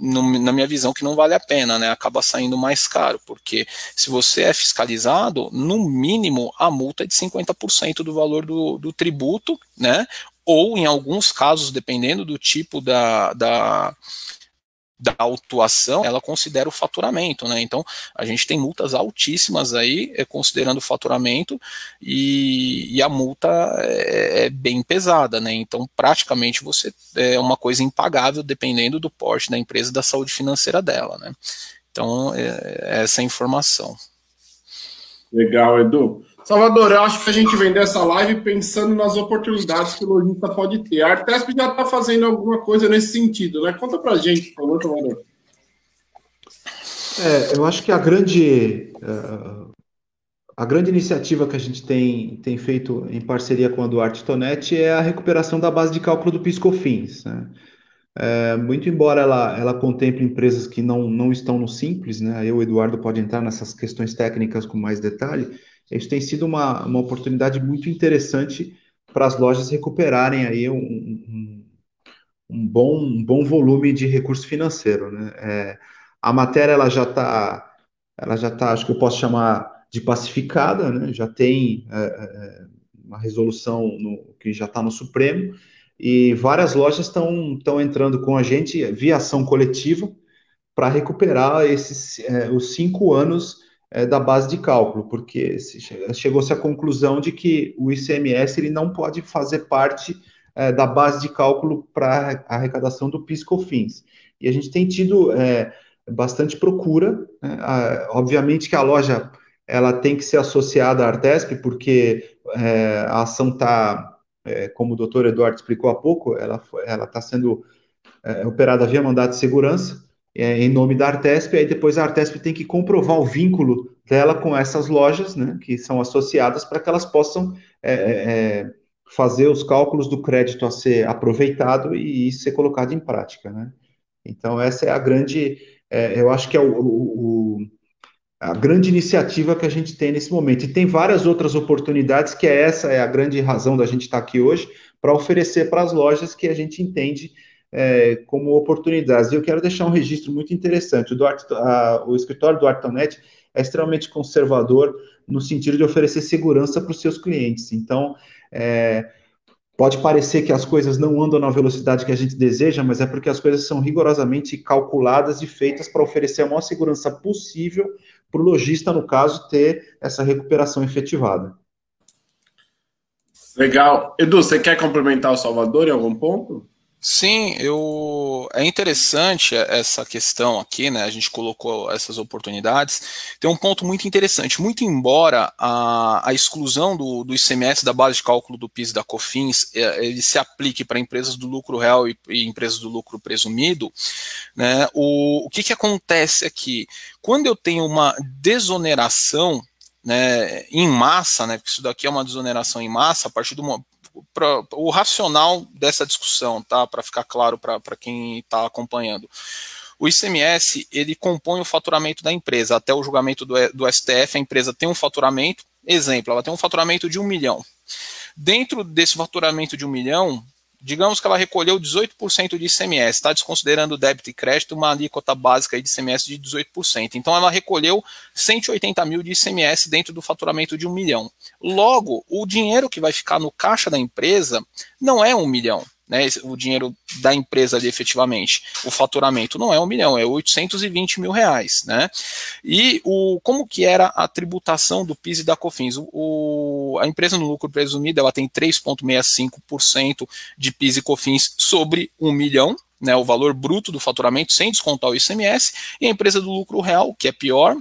na minha visão, que não vale a pena, né? Acaba saindo mais caro, porque se você é fiscalizado, no mínimo a multa é de 50% do valor do, do tributo, né? Ou em alguns casos, dependendo do tipo da, da, da autuação, ela considera o faturamento, né? Então, a gente tem multas altíssimas aí, é, considerando o faturamento, e, e a multa é, é, bem pesada, né? Então, praticamente você é uma coisa impagável dependendo do porte da empresa e da saúde financeira dela, né? Então, é, é essa é a informação. Legal, Edu. Salvador, eu acho que a gente vem dessa live pensando nas oportunidades que o lojista pode ter. A Artesp já está fazendo alguma coisa nesse sentido, né? Conta a gente, por favor, Salvador. É, eu acho que a grande, uh, a grande iniciativa que a gente tem, tem feito em parceria com a Duarte Tonetti é a recuperação da base de cálculo do PiscoFins. Né? É, muito embora ela, ela contemple empresas que não, não estão no simples, né? eu, Eduardo, pode entrar nessas questões técnicas com mais detalhe, isso tem sido uma, uma oportunidade muito interessante para as lojas recuperarem aí um, um, um, bom, um bom volume de recurso financeiro. Né? É, a matéria ela já está, ela já tá, acho que eu posso chamar de pacificada, né? já tem é, é, uma resolução no, que já está no Supremo, e várias lojas estão entrando com a gente via ação coletiva para recuperar esses é, os cinco anos é, da base de cálculo, porque chegou-se à conclusão de que o ICMS ele não pode fazer parte é, da base de cálculo para a arrecadação do PIS/COFINS. E a gente tem tido é, bastante procura. Né? obviamente que a loja ela tem que ser associada à Artesp, porque é, a ação está, é, como o doutor Eduardo explicou há pouco, ela está sendo é, operada via mandato de segurança é, em nome da Artesp, aí depois a Artesp tem que comprovar o vínculo dela com essas lojas, né, que são associadas, para que elas possam é, é, é, fazer os cálculos do crédito a ser aproveitado e, ser colocado em prática, né. Então essa é a grande, é, eu acho que é o, o, a grande iniciativa que a gente tem nesse momento. E tem várias outras oportunidades, que é essa é a grande razão da gente estar aqui hoje, para oferecer para as lojas que a gente entende é, como oportunidades. E eu quero deixar um registro muito interessante. O, Duarte, a, o escritório do Artonet é extremamente conservador no sentido de oferecer segurança para os seus clientes. Então, é, pode parecer que as coisas não andam na velocidade que a gente deseja, mas é porque as coisas são rigorosamente calculadas e feitas para oferecer a maior segurança possível para o lojista, no caso, ter essa recuperação efetivada. Legal. Edu, você quer complementar o Salvador em algum ponto? Sim, eu é interessante essa questão aqui, né? A gente colocou essas oportunidades. Tem um ponto muito interessante. Muito embora a, a exclusão do, do ICMS da base de cálculo do PIS e da COFINS é, ele se aplique para empresas do lucro real e, e, empresas do lucro presumido, né? O, o que, que acontece aqui? Quando eu tenho uma desoneração né, em massa, né, porque isso daqui é uma desoneração em massa, a partir do pra, o racional dessa discussão, tá? Para ficar claro para quem está acompanhando. O ICMS ele compõe o faturamento da empresa. Até o julgamento do, do STF, a empresa tem um faturamento. Exemplo, ela tem um faturamento de um milhão. Dentro desse faturamento de um milhão, digamos que ela recolheu 18% de ICMS, está desconsiderando débito e crédito, uma alíquota básica de ICMS de 18%. Então ela recolheu 180 mil de ICMS dentro do faturamento de um milhão. Logo, o dinheiro que vai ficar no caixa da empresa não é um milhão né, o dinheiro da empresa ali efetivamente. O faturamento não é um milhão, é 820 mil reais. Né? E o, como que era a tributação do PIS e da COFINS? O, o a empresa no lucro presumido ela tem 3,65% de PIS e COFINS sobre um milhão, né, o valor bruto do faturamento sem descontar o ICMS, e a empresa do lucro real, que é pior,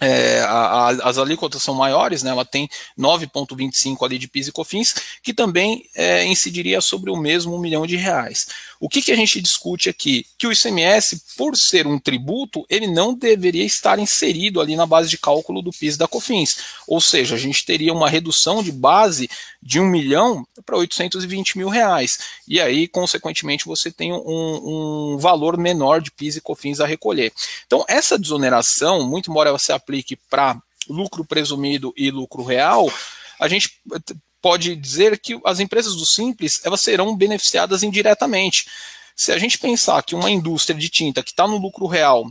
é, a, a, as alíquotas são maiores, né, ela tem 9,25 ali de PIS e COFINS, que também é, incidiria sobre o mesmo um milhão de reais. O que, que a gente discute aqui? Que o ICMS, por ser um tributo, ele não deveria estar inserido ali na base de cálculo do PIS da COFINS. Ou seja, a gente teria uma redução de base de um milhão para 820 mil reais. E aí, consequentemente, você tem um, um valor menor de PIS e COFINS a recolher. Então, essa desoneração, muito embora você aplique para lucro presumido e lucro real, a gente pode dizer que as empresas do Simples elas serão beneficiadas indiretamente. Se a gente pensar que uma indústria de tinta que está no lucro real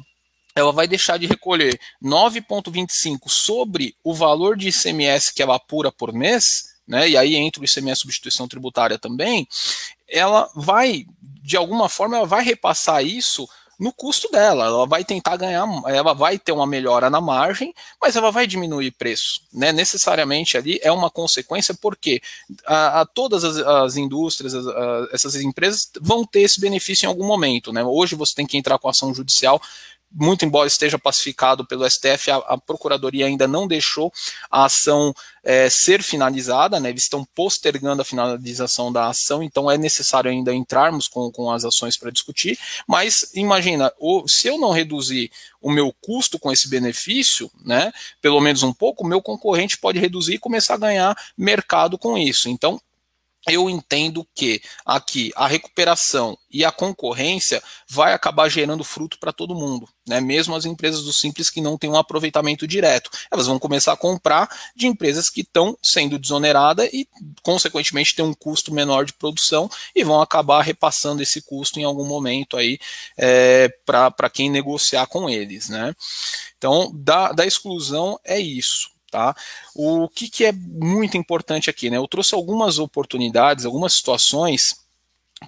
ela vai deixar de recolher 9,25 sobre o valor de ICMS que ela apura por mês, né, e aí entra o ICMS substituição tributária também, ela vai, de alguma forma, ela vai repassar isso no custo dela. Ela vai tentar ganhar, ela vai ter uma melhora na margem, mas ela vai diminuir preço. Né? Necessariamente ali é uma consequência, porque a, a todas as, as indústrias, as, a, essas empresas vão ter esse benefício em algum momento. Né? Hoje você tem que entrar com ação judicial muito embora esteja pacificado pelo STF, a, a Procuradoria ainda não deixou a ação é, ser finalizada, né, eles estão postergando a finalização da ação, então é necessário ainda entrarmos com, com as ações para discutir, mas imagina, o, se eu não reduzir o meu custo com esse benefício, né, pelo menos um pouco, o meu concorrente pode reduzir e começar a ganhar mercado com isso. Então, eu entendo que aqui a recuperação e a concorrência vai acabar gerando fruto para todo mundo, né? Mesmo as empresas do simples que não têm um aproveitamento direto, elas vão começar a comprar de empresas que estão sendo desoneradas e, consequentemente, tem um custo menor de produção e vão acabar repassando esse custo em algum momento aí é, para quem negociar com eles, né? Então, da, da exclusão é isso. Tá? O que, que é muito importante aqui? Né? Eu trouxe algumas oportunidades, algumas situações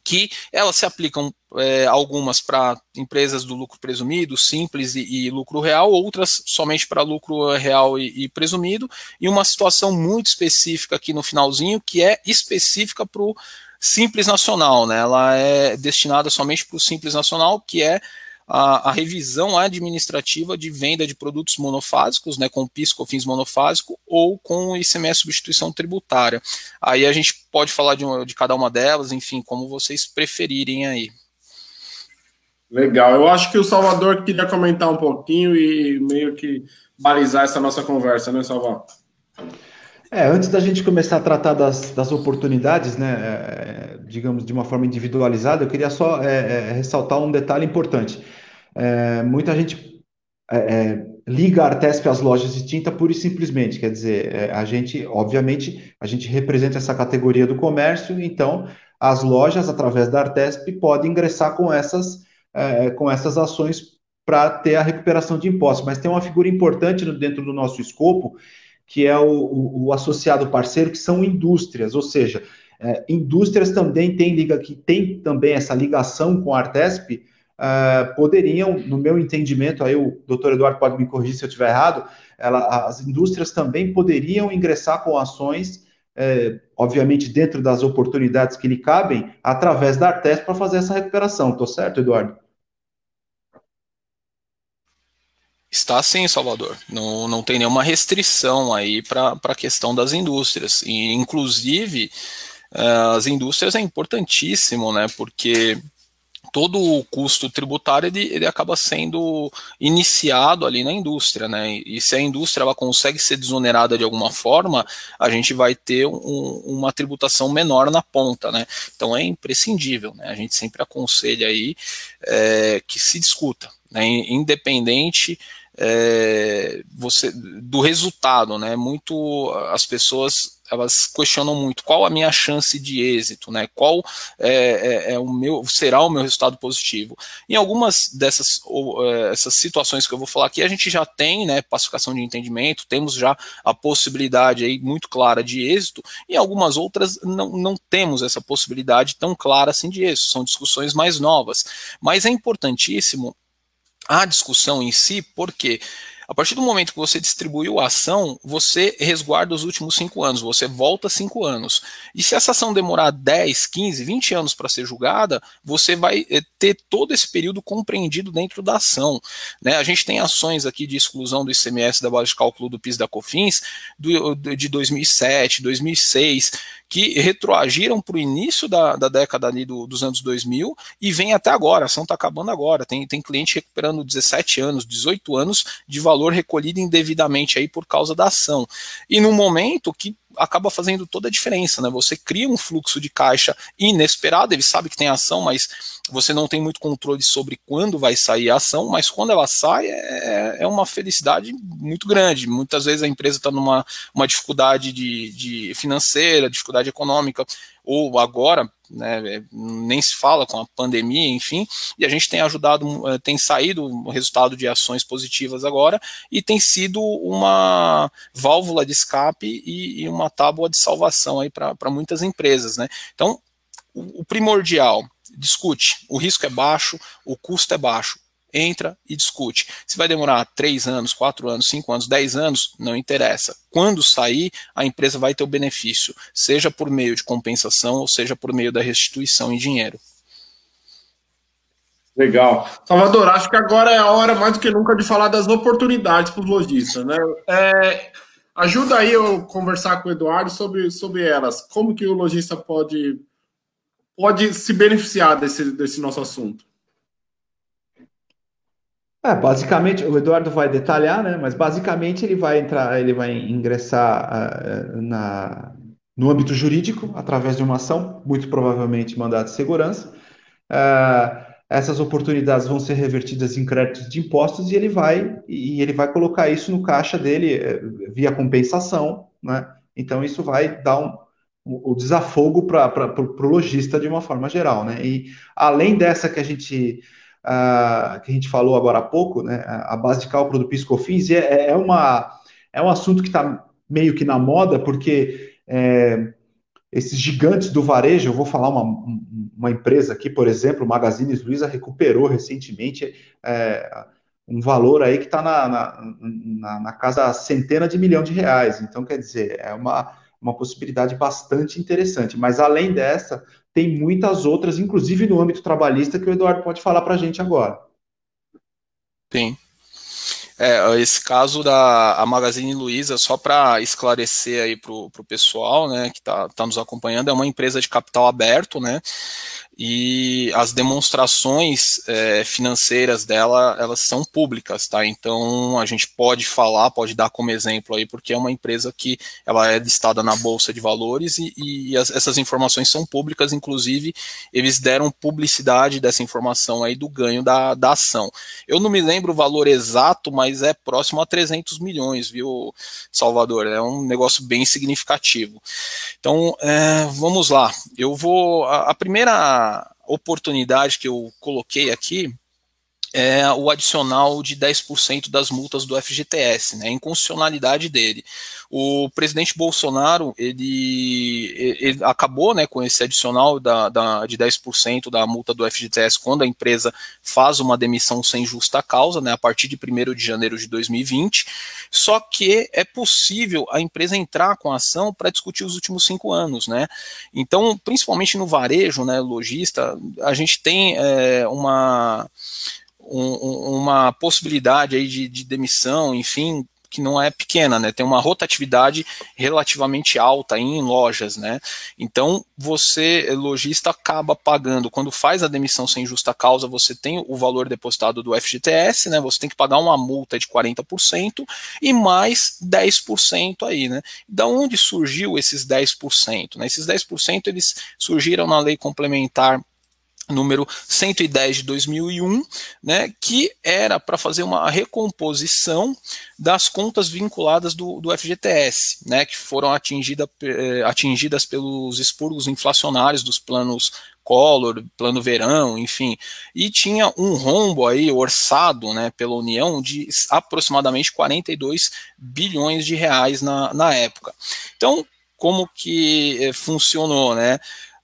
que elas se aplicam é, algumas para empresas do lucro presumido, simples e, e lucro real, outras somente para lucro real e, e, presumido, e uma situação muito específica aqui no finalzinho, que é específica para o simples nacional, né? Ela é destinada somente para o simples nacional, que é a, a, revisão administrativa de venda de produtos monofásicos, né, com PIS, COFINS monofásico, ou com ICMS substituição tributária. Aí a gente pode falar de, uma, de cada uma delas, enfim, como vocês preferirem aí. Legal. Eu acho que o Salvador queria comentar um pouquinho e meio que balizar essa nossa conversa, né, Salvador? É, antes da gente começar a tratar das, das oportunidades, né, é, digamos de uma forma individualizada, eu queria só é, é, ressaltar um detalhe importante. É, muita gente é, é, liga a Artesp às lojas de tinta pura e simplesmente, quer dizer, a gente, obviamente, a gente representa essa categoria do comércio, então as lojas, através da Artesp, podem ingressar com essas, com essas ações para ter a recuperação de impostos. Mas tem uma figura importante dentro do nosso escopo, que é o, o, o associado parceiro, que são indústrias, ou seja, é, indústrias também têm liga que tem também essa ligação com a Artesp, é, poderiam, no meu entendimento, aí o doutor Eduardo pode me corrigir se eu estiver errado, ela, as indústrias também poderiam ingressar com ações é, obviamente dentro das oportunidades que lhe cabem, através da Artes para fazer essa recuperação. Estou certo, Eduardo? Está sim, Salvador. Não, não tem nenhuma restrição aí para a questão das indústrias. E, inclusive, uh, as indústrias é importantíssimo, né? Porque todo o custo tributário ele, ele acaba sendo iniciado ali na indústria, né? E se a indústria ela consegue ser desonerada de alguma forma, a gente vai ter um, uma tributação menor na ponta, né? Então é imprescindível, né? A gente sempre aconselha aí é, que se discuta, né? Independente é, você do resultado, né? Muito as pessoas elas questionam muito qual a minha chance de êxito, né? Qual é, é, é o meu será o meu resultado positivo? Em algumas dessas ou, é, essas situações que eu vou falar aqui, a gente já tem, né, pacificação de entendimento, temos já a possibilidade aí muito clara de êxito. Em algumas outras não, não temos essa possibilidade tão clara assim de êxito. São discussões mais novas, mas é importantíssimo a discussão em si, porque a partir do momento que você distribuiu a ação, você resguarda os últimos cinco anos, você volta cinco anos. E se essa ação demorar 10, 15, 20 anos para ser julgada, você vai eh, ter todo esse período compreendido dentro da ação. Né? A gente tem ações aqui de exclusão do ICMS da base de cálculo do PIS da COFINS do, de 2007, 2006, que retroagiram para o início da, da década ali do, dos anos 2000 e vem até agora, a ação está acabando agora. Tem, tem cliente recuperando 17 anos, 18 anos de valor recolhido indevidamente aí por causa da ação. E no momento que acaba fazendo toda a diferença, né? Você cria um fluxo de caixa inesperado, ele sabe que tem ação, mas você não tem muito controle sobre quando vai sair a ação, mas quando ela sai é, é uma felicidade muito grande. Muitas vezes a empresa está numa uma dificuldade de, de financeira, dificuldade econômica, ou agora, né, nem se fala com a pandemia, enfim, e a gente tem ajudado, eh, tem saído o resultado de ações positivas agora e tem sido uma válvula de escape e, e uma tábua de salvação aí para muitas empresas, né? Então, o, o primordial, discute, o risco é baixo, o custo é baixo, entra e discute. Se vai demorar 3 anos, 4 anos, 5 anos, 10 anos, não interessa. Quando sair, a empresa vai ter o benefício, seja por meio de compensação ou seja por meio da restituição em dinheiro. Legal. Salvador, acho que agora é a hora mais do que nunca de falar das oportunidades para os lojistas. Né? É, ajuda aí eu conversar com o Eduardo sobre, sobre elas. Como que o lojista pode, pode se beneficiar desse, desse nosso assunto? É, basicamente, o Eduardo vai detalhar, né? Mas basicamente ele vai entrar, ele vai ingressar uh, na, no âmbito jurídico através de uma ação, muito provavelmente mandado de segurança. Uh, essas oportunidades vão ser revertidas em créditos de impostos e ele vai e ele vai colocar isso no caixa dele eh, via compensação, né? Então isso vai dar um, o desafogo para o lojista de uma forma geral, né? E além dessa que a gente que a gente falou agora há pouco, né, a base de cálculo do PiscoFins, é, é, uma, é um assunto que está meio que na moda, porque é, esses gigantes do varejo, eu vou falar uma, uma empresa aqui, por exemplo, o Magazine Luiza recuperou recentemente é, um valor aí que está na, na, na, na, casa centena de milhão de reais. Então, quer dizer, é uma, uma possibilidade bastante interessante. Mas além dessa, tem muitas outras, inclusive no âmbito trabalhista, que o Eduardo pode falar para a gente agora. Sim. É, esse caso da Magazine Luiza, só para esclarecer aí para o pessoal né, que está tá nos acompanhando, é uma empresa de capital aberto, né? E as demonstrações é, financeiras dela elas são públicas, tá? Então a gente pode falar, pode dar como exemplo aí, porque é uma empresa que ela é listada na bolsa de valores e, e as, essas informações são públicas, inclusive eles deram publicidade dessa informação aí do ganho da, da ação. Eu não me lembro o valor exato, mas é próximo a 300 milhões, viu, Salvador? É um negócio bem significativo. Então é, vamos lá. Eu vou a, a primeira oportunidade que eu coloquei aqui é o adicional de 10% das multas do FGTS, né, a inconstitucionalidade dele. O presidente Bolsonaro, ele, ele acabou né, com esse adicional da, da, de 10% da multa do FGTS quando a empresa faz uma demissão sem justa causa, né, a partir de 1 de janeiro de 2020, só que é possível a empresa entrar com a ação para discutir os últimos cinco anos, né, então, principalmente no varejo, né, lojista, a gente tem é, uma um, uma possibilidade aí de, de demissão, enfim, que não é pequena, né? Tem uma rotatividade relativamente alta em lojas, né? Então, você, lojista, acaba pagando, quando faz a demissão sem justa causa, você tem o valor depositado do FGTS, né? Você tem que pagar uma multa de 40% e mais 10% aí, né? Da onde surgiu esses 10%? Né? Esses 10% eles surgiram na lei complementar número 110 de 2001, né, que era para fazer uma recomposição das contas vinculadas do, do FGTS, né, que foram atingida, eh, atingidas pelos expurgos inflacionários dos planos Collor, Plano Verão, enfim, e tinha um rombo aí orçado né, pela União de aproximadamente 42 bilhões de reais na, na época. Então, como que eh, funcionou, né?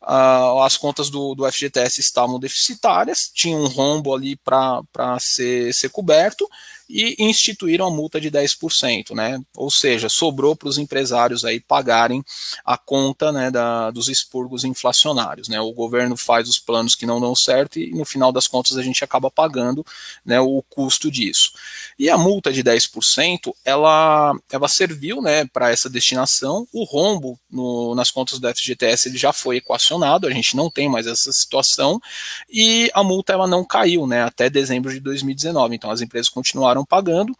Uh, as contas do, do FGTS estavam deficitárias, tinha um rombo ali para ser, ser coberto, e instituíram a multa de 10%, né? Ou seja, sobrou para os empresários aí pagarem a conta né, da, dos expurgos inflacionários, né? O governo faz os planos que não dão certo e no final das contas a gente acaba pagando né, o custo disso. E a multa de 10%, ela, ela serviu né, para essa destinação, o rombo no, nas contas do FGTS ele já foi equacionado, a gente não tem mais essa situação, e a multa ela não caiu né, até dezembro de 2019, então as empresas continuaram continuaram pagando.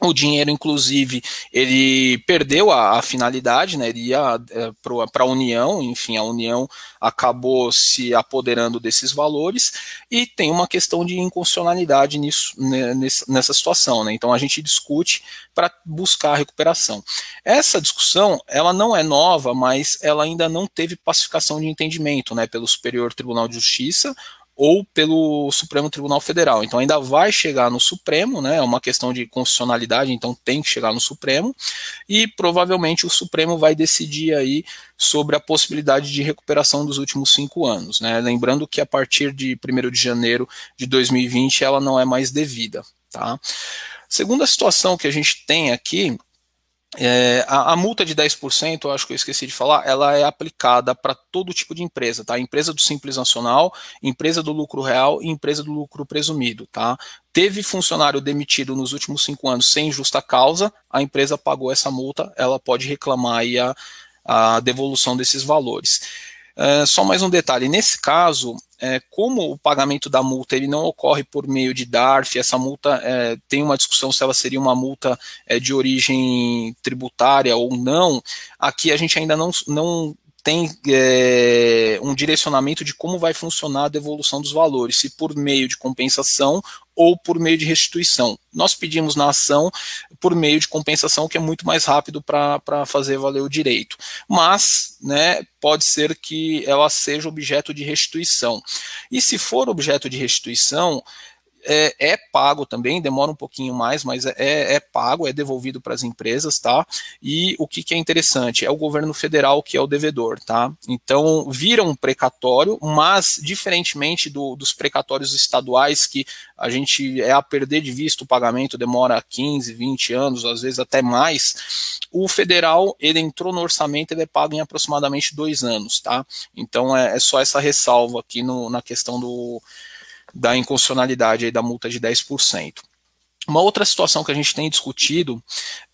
O dinheiro, inclusive, ele perdeu a, a finalidade, né? Ele ia é, para a União, enfim, a União acabou se apoderando desses valores e tem uma questão de inconstitucionalidade nisso, né, nessa situação, né? Então a gente discute para buscar a recuperação. Essa discussão, ela não é nova, mas ela ainda não teve pacificação de entendimento, né? Pelo Superior Tribunal de Justiça ou pelo Supremo Tribunal Federal. Então ainda vai chegar no Supremo, né? É uma questão de constitucionalidade, então tem que chegar no Supremo e provavelmente o Supremo vai decidir aí sobre a possibilidade de recuperação dos últimos cinco anos, né? Lembrando que a partir de 1 de janeiro de 2020 ela não é mais devida, tá? Segunda situação que a gente tem aqui é, a, a, multa de 10%, eu acho que eu esqueci de falar, ela é aplicada para todo tipo de empresa, tá? Empresa do Simples Nacional, empresa do lucro real e empresa do lucro presumido, tá? Teve funcionário demitido nos últimos cinco anos sem justa causa, a empresa pagou essa multa, ela pode reclamar aí a, a devolução desses valores. É, só mais um detalhe, nesse caso, é, como o pagamento da multa ele não ocorre por meio de DARF, essa multa é, tem uma discussão se ela seria uma multa é, de origem tributária ou não, aqui a gente ainda não, não tem um direcionamento de como vai funcionar a devolução dos valores, se por meio de compensação ou por meio de restituição. Nós pedimos na ação por meio de compensação, que é muito mais rápido para fazer valer o direito. Mas, né, pode ser que ela seja objeto de restituição. E se for objeto de restituição, é, é, pago também, demora um pouquinho mais, mas é, é pago, é devolvido para as empresas, tá? E o que, que, é interessante é o governo federal que é o devedor, tá? Então vira um precatório, mas diferentemente do, dos precatórios estaduais que a gente é a perder de vista o pagamento, demora 15, 20 anos, às vezes até mais. O federal ele entrou no orçamento, ele é pago em aproximadamente dois anos, tá? Então é, é só essa ressalva aqui no, na questão do da inconstitucionalidade da multa de 10%. Uma outra situação que a gente tem discutido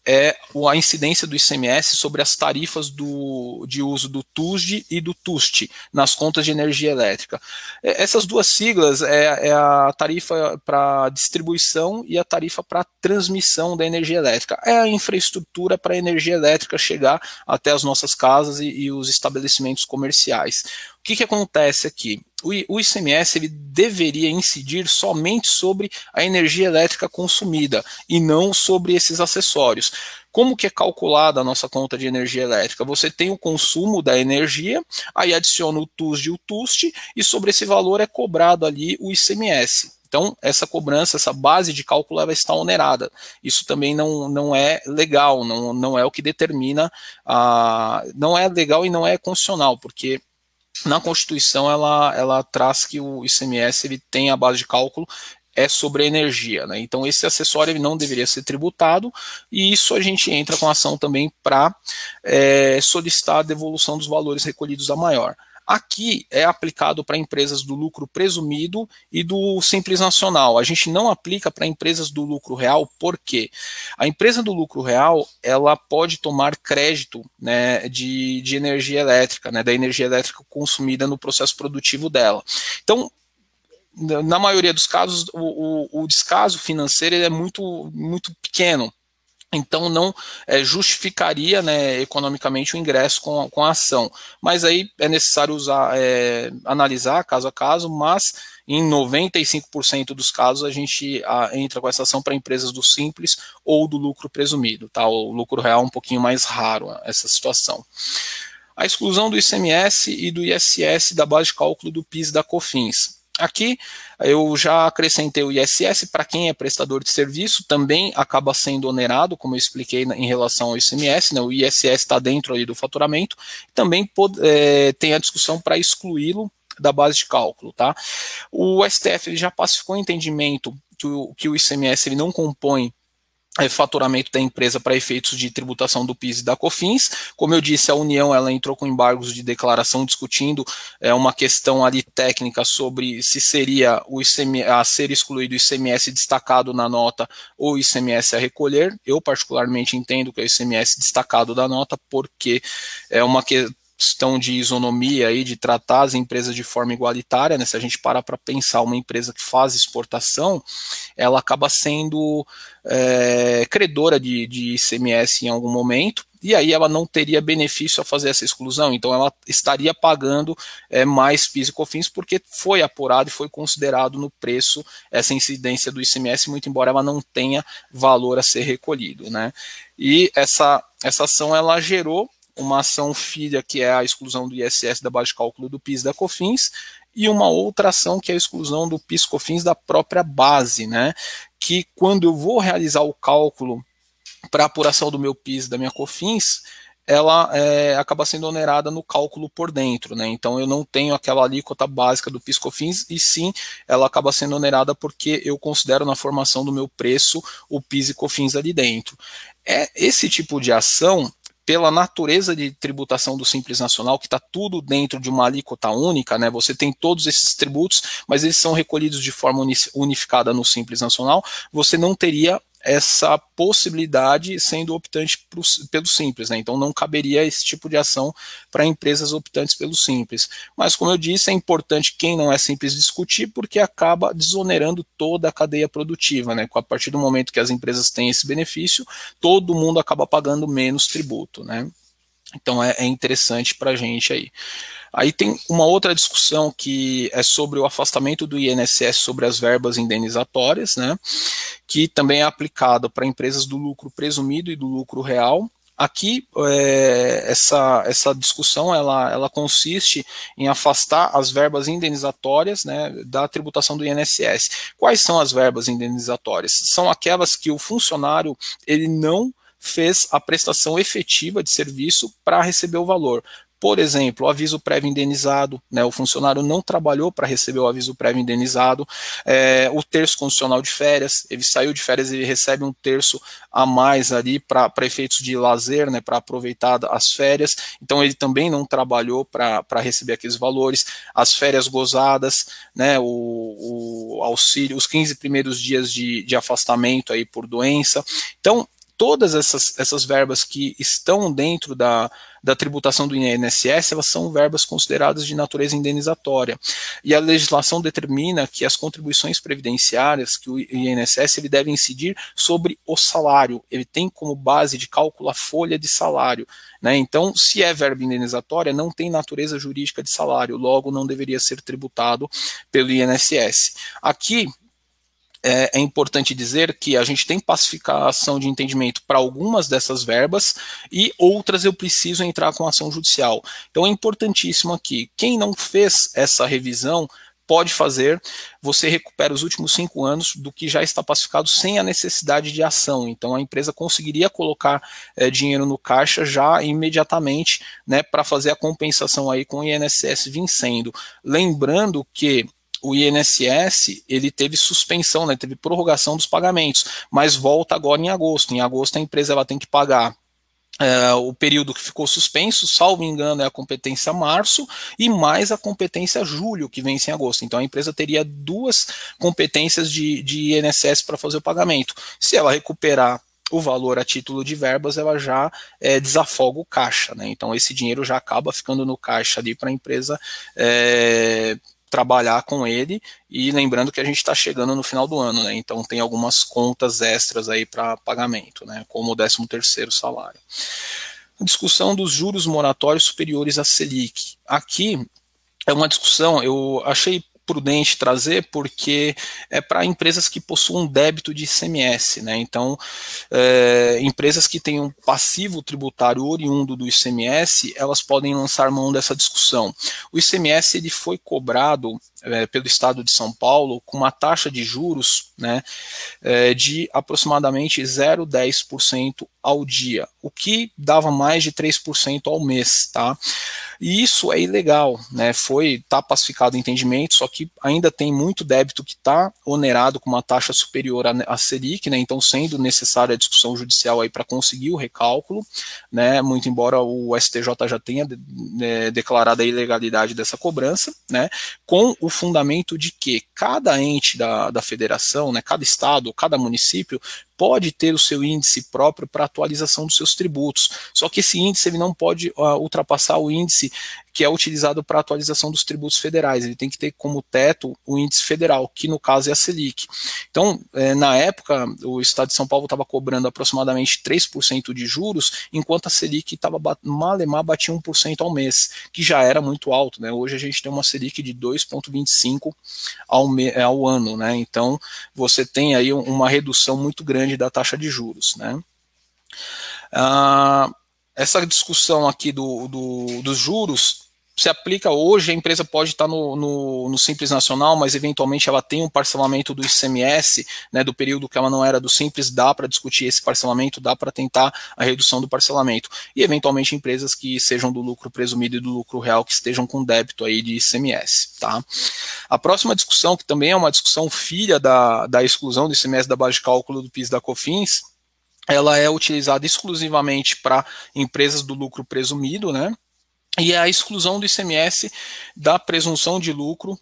é a incidência do ICMS sobre as tarifas do, de uso do TUSD e do TUST nas contas de energia elétrica. Essas duas siglas é, é a tarifa para distribuição e a tarifa para transmissão da energia elétrica. É a infraestrutura para a energia elétrica chegar até as nossas casas e, e os estabelecimentos comerciais. O que, que acontece aqui? O ICMS ele deveria incidir somente sobre a energia elétrica consumida e não sobre esses acessórios. Como que é calculada a nossa conta de energia elétrica? Você tem o consumo da energia, aí adiciona o TUSD e o TUST, e sobre esse valor é cobrado ali o ICMS. Então, essa cobrança, essa base de cálculo, ela está onerada. Isso também não, não é legal, não, não é o que determina, a, não é legal e não é constitucional, porque na Constituição ela, ela traz que o ICMS ele tem a base de cálculo é sobre a energia. Né? Então, esse acessório não deveria ser tributado, e isso a gente entra com ação também para é, solicitar a devolução dos valores recolhidos a maior. Aqui é aplicado para empresas do lucro presumido e do Simples Nacional. A gente não aplica para empresas do lucro real, porque a empresa do lucro real ela pode tomar crédito né, de, de energia elétrica, né, da energia elétrica consumida no processo produtivo dela. Então, na maioria dos casos, o, o, o descaso financeiro é muito, muito pequeno. Então não é, justificaria né, economicamente o ingresso com, com a ação. Mas aí é necessário usar, é, analisar caso a caso, mas em 95% dos casos a gente a, entra com essa ação para empresas do simples ou do lucro presumido. Tá? O lucro real é um pouquinho mais raro essa situação. A exclusão do ICMS e do ISS da base de cálculo do PIS da COFINS. Aqui eu já acrescentei o ISS para quem é prestador de serviço, também acaba sendo onerado, como eu expliquei em relação ao ICMS, né, o ISS está dentro ali do faturamento, também pode, é, tem a discussão para excluí-lo da base de cálculo. Tá? O STF já pacificou o entendimento que o, que o ICMS ele não compõe faturamento da empresa para efeitos de tributação do PIS e da COFINS. Como eu disse, a União ela entrou com embargos de declaração discutindo é, uma questão ali técnica sobre se seria o a ser excluído o ICMS destacado na nota ou o ICMS a recolher. Eu particularmente entendo que é o ICMS destacado da nota porque é uma que, questão de isonomia aí, de tratar as empresas de forma igualitária, né? Se a gente parar para pensar uma empresa que faz exportação, ela acaba sendo é, credora de, de ICMS em algum momento, e aí ela não teria benefício a fazer essa exclusão, então ela estaria pagando é, mais PIS e COFINS porque foi apurado e foi considerado no preço essa incidência do ICMS, muito embora ela não tenha valor a ser recolhido, né? E essa, essa ação ela gerou uma ação filha que é a exclusão do ISS da base de cálculo do PIS da COFINS e uma outra ação que é a exclusão do PIS COFINS da própria base, né? Que quando eu vou realizar o cálculo para apuração do meu PIS da minha COFINS, ela é, acaba sendo onerada no cálculo por dentro, né? Então eu não tenho aquela alíquota básica do PIS/COFINS e sim ela acaba sendo onerada porque eu considero na formação do meu preço o PIS e COFINS ali dentro. É esse tipo de ação pela natureza de tributação do Simples Nacional, que está tudo dentro de uma alíquota única, né? Você tem todos esses tributos, mas eles são recolhidos de forma unificada no Simples Nacional, você não teria essa possibilidade sendo optante pro, pelo simples, né? Então não caberia esse tipo de ação para empresas optantes pelo simples. Mas como eu disse, é importante quem não é simples discutir porque acaba desonerando toda a cadeia produtiva, né? A partir do momento que as empresas têm esse benefício, todo mundo acaba pagando menos tributo, né? Então é, é interessante para a gente aí. Aí tem uma outra discussão que é sobre o afastamento do INSS sobre as verbas indenizatórias, né, que também é aplicado para empresas do lucro presumido e do lucro real. Aqui, é, essa, essa discussão ela, ela consiste em afastar as verbas indenizatórias né, da tributação do INSS. Quais são as verbas indenizatórias? São aquelas que o funcionário ele não fez a prestação efetiva de serviço para receber o valor. Por exemplo, o aviso prévio indenizado, né, o funcionário não trabalhou para receber o aviso prévio indenizado, é, o terço condicional de férias, ele saiu de férias e recebe um terço a mais ali para efeitos de lazer, né, para aproveitar as férias, então ele também não trabalhou para receber aqueles valores, as férias gozadas, né, o, o auxílio, os 15 primeiros dias de, de afastamento aí por doença, então todas essas, essas verbas que estão dentro da, da tributação do INSS, elas são verbas consideradas de natureza indenizatória. E a legislação determina que as contribuições previdenciárias que o INSS ele deve incidir sobre o salário. Ele tem como base de cálculo a folha de salário. Né? Então, se é verba indenizatória, não tem natureza jurídica de salário, logo não deveria ser tributado pelo INSS. Aqui, é, é, importante dizer que a gente tem pacificação de entendimento para algumas dessas verbas e outras eu preciso entrar com ação judicial. Então é importantíssimo aqui. Quem não fez essa revisão pode fazer, você recupera os últimos cinco anos do que já está pacificado sem a necessidade de ação. Então a empresa conseguiria colocar é, dinheiro no caixa já imediatamente, né, para fazer a compensação aí com o INSS vencendo. Lembrando que o INSS ele teve suspensão, né, teve prorrogação dos pagamentos, mas volta agora em agosto. Em agosto a empresa ela tem que pagar é, o período que ficou suspenso, salvo engano, é a competência março e mais a competência julho, que vence em agosto. Então a empresa teria duas competências de, de INSS para fazer o pagamento. Se ela recuperar o valor a título de verbas, ela já é, desafoga o caixa. Né? Então esse dinheiro já acaba ficando no caixa ali para a empresa é, trabalhar com ele e lembrando que a gente está chegando no final do ano, né? Então tem algumas contas extras aí para pagamento, né? Como o 13 terceiro salário. A discussão dos juros moratórios superiores à Selic. Aqui é uma discussão, eu achei prudente trazer, porque é para empresas que possuam débito de ICMS, né? Então, é, empresas que têm um passivo tributário oriundo do ICMS, elas podem lançar mão dessa discussão. O ICMS ele foi cobrado é, pelo Estado de São Paulo com uma taxa de juros né, é, de aproximadamente 0,10% ao dia, o que dava mais de 3% ao mês, tá? E isso é ilegal, né? Foi tá pacificado o entendimento, só que ainda tem muito débito que está onerado com uma taxa superior à Selic, né? Então sendo necessária a discussão judicial aí para conseguir o recálculo, né? Muito embora o STJ já tenha é, declarado a ilegalidade dessa cobrança, né? Com o fundamento de que cada ente da, da federação, né? Cada estado, cada município pode ter o seu índice próprio para atualização dos seus tributos. Só que esse índice ele não pode uh, ultrapassar o índice que é utilizado para atualização dos tributos federais. Ele tem que ter como teto o índice federal, que no caso é a Selic. Então, é, na época, o Estado de São Paulo estava cobrando aproximadamente 3% de juros, enquanto a Selic estava malemar batia 1% ao mês, que já era muito alto. Né? Hoje a gente tem uma Selic de 2,25% ao, ao ano. Né? Então, você tem aí uma redução muito grande da taxa de juros. Né? Ah, essa discussão aqui do, do, dos juros se aplica hoje, a empresa pode estar no, no, no, Simples Nacional, mas eventualmente ela tem um parcelamento do ICMS, né, do período que ela não era do Simples, dá para discutir esse parcelamento, dá para tentar a redução do parcelamento. E eventualmente empresas que sejam do lucro presumido e do lucro real, que estejam com débito aí de ICMS. Tá? A próxima discussão, que também é uma discussão filha da, da exclusão do ICMS da base de cálculo do PIS da COFINS, ela é utilizada exclusivamente para empresas do lucro presumido, né? E é a exclusão do ICMS da presunção de lucro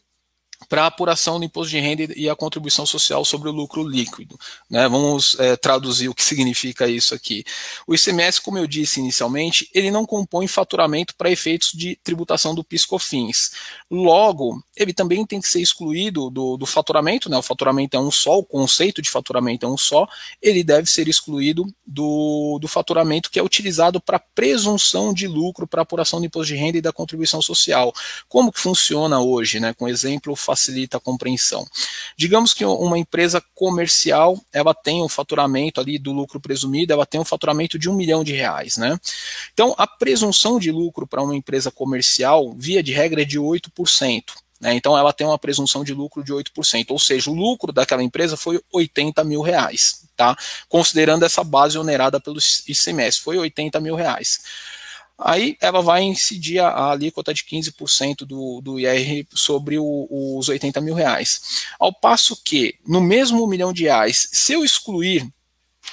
para a apuração do imposto de renda e a contribuição social sobre o lucro líquido. Né? Vamos é, traduzir o que significa isso aqui. O ICMS, como eu disse inicialmente, ele não compõe faturamento para efeitos de tributação do PIS/COFINS. Logo, ele também tem que ser excluído do, do faturamento, né? o faturamento é um só, o conceito de faturamento é um só, ele deve ser excluído do, do faturamento que é utilizado para presunção de lucro para apuração do imposto de renda e da contribuição social. Como que funciona hoje? Né? Com exemplo facilita a compreensão. Digamos que uma empresa comercial, ela tem um faturamento ali do lucro presumido, ela tem um faturamento de um milhão de reais, né? Então, a presunção de lucro para uma empresa comercial, via de regra, é de 8%. Né? Então ela tem uma presunção de lucro de 8%, ou seja, o lucro daquela empresa foi 80 mil reais, tá? Considerando essa base onerada pelo ICMS, foi 80 mil reais. Aí ela vai incidir a, a alíquota de 15% do, do IR sobre o, os 80 mil reais. Ao passo que, no mesmo milhão de reais, se eu excluir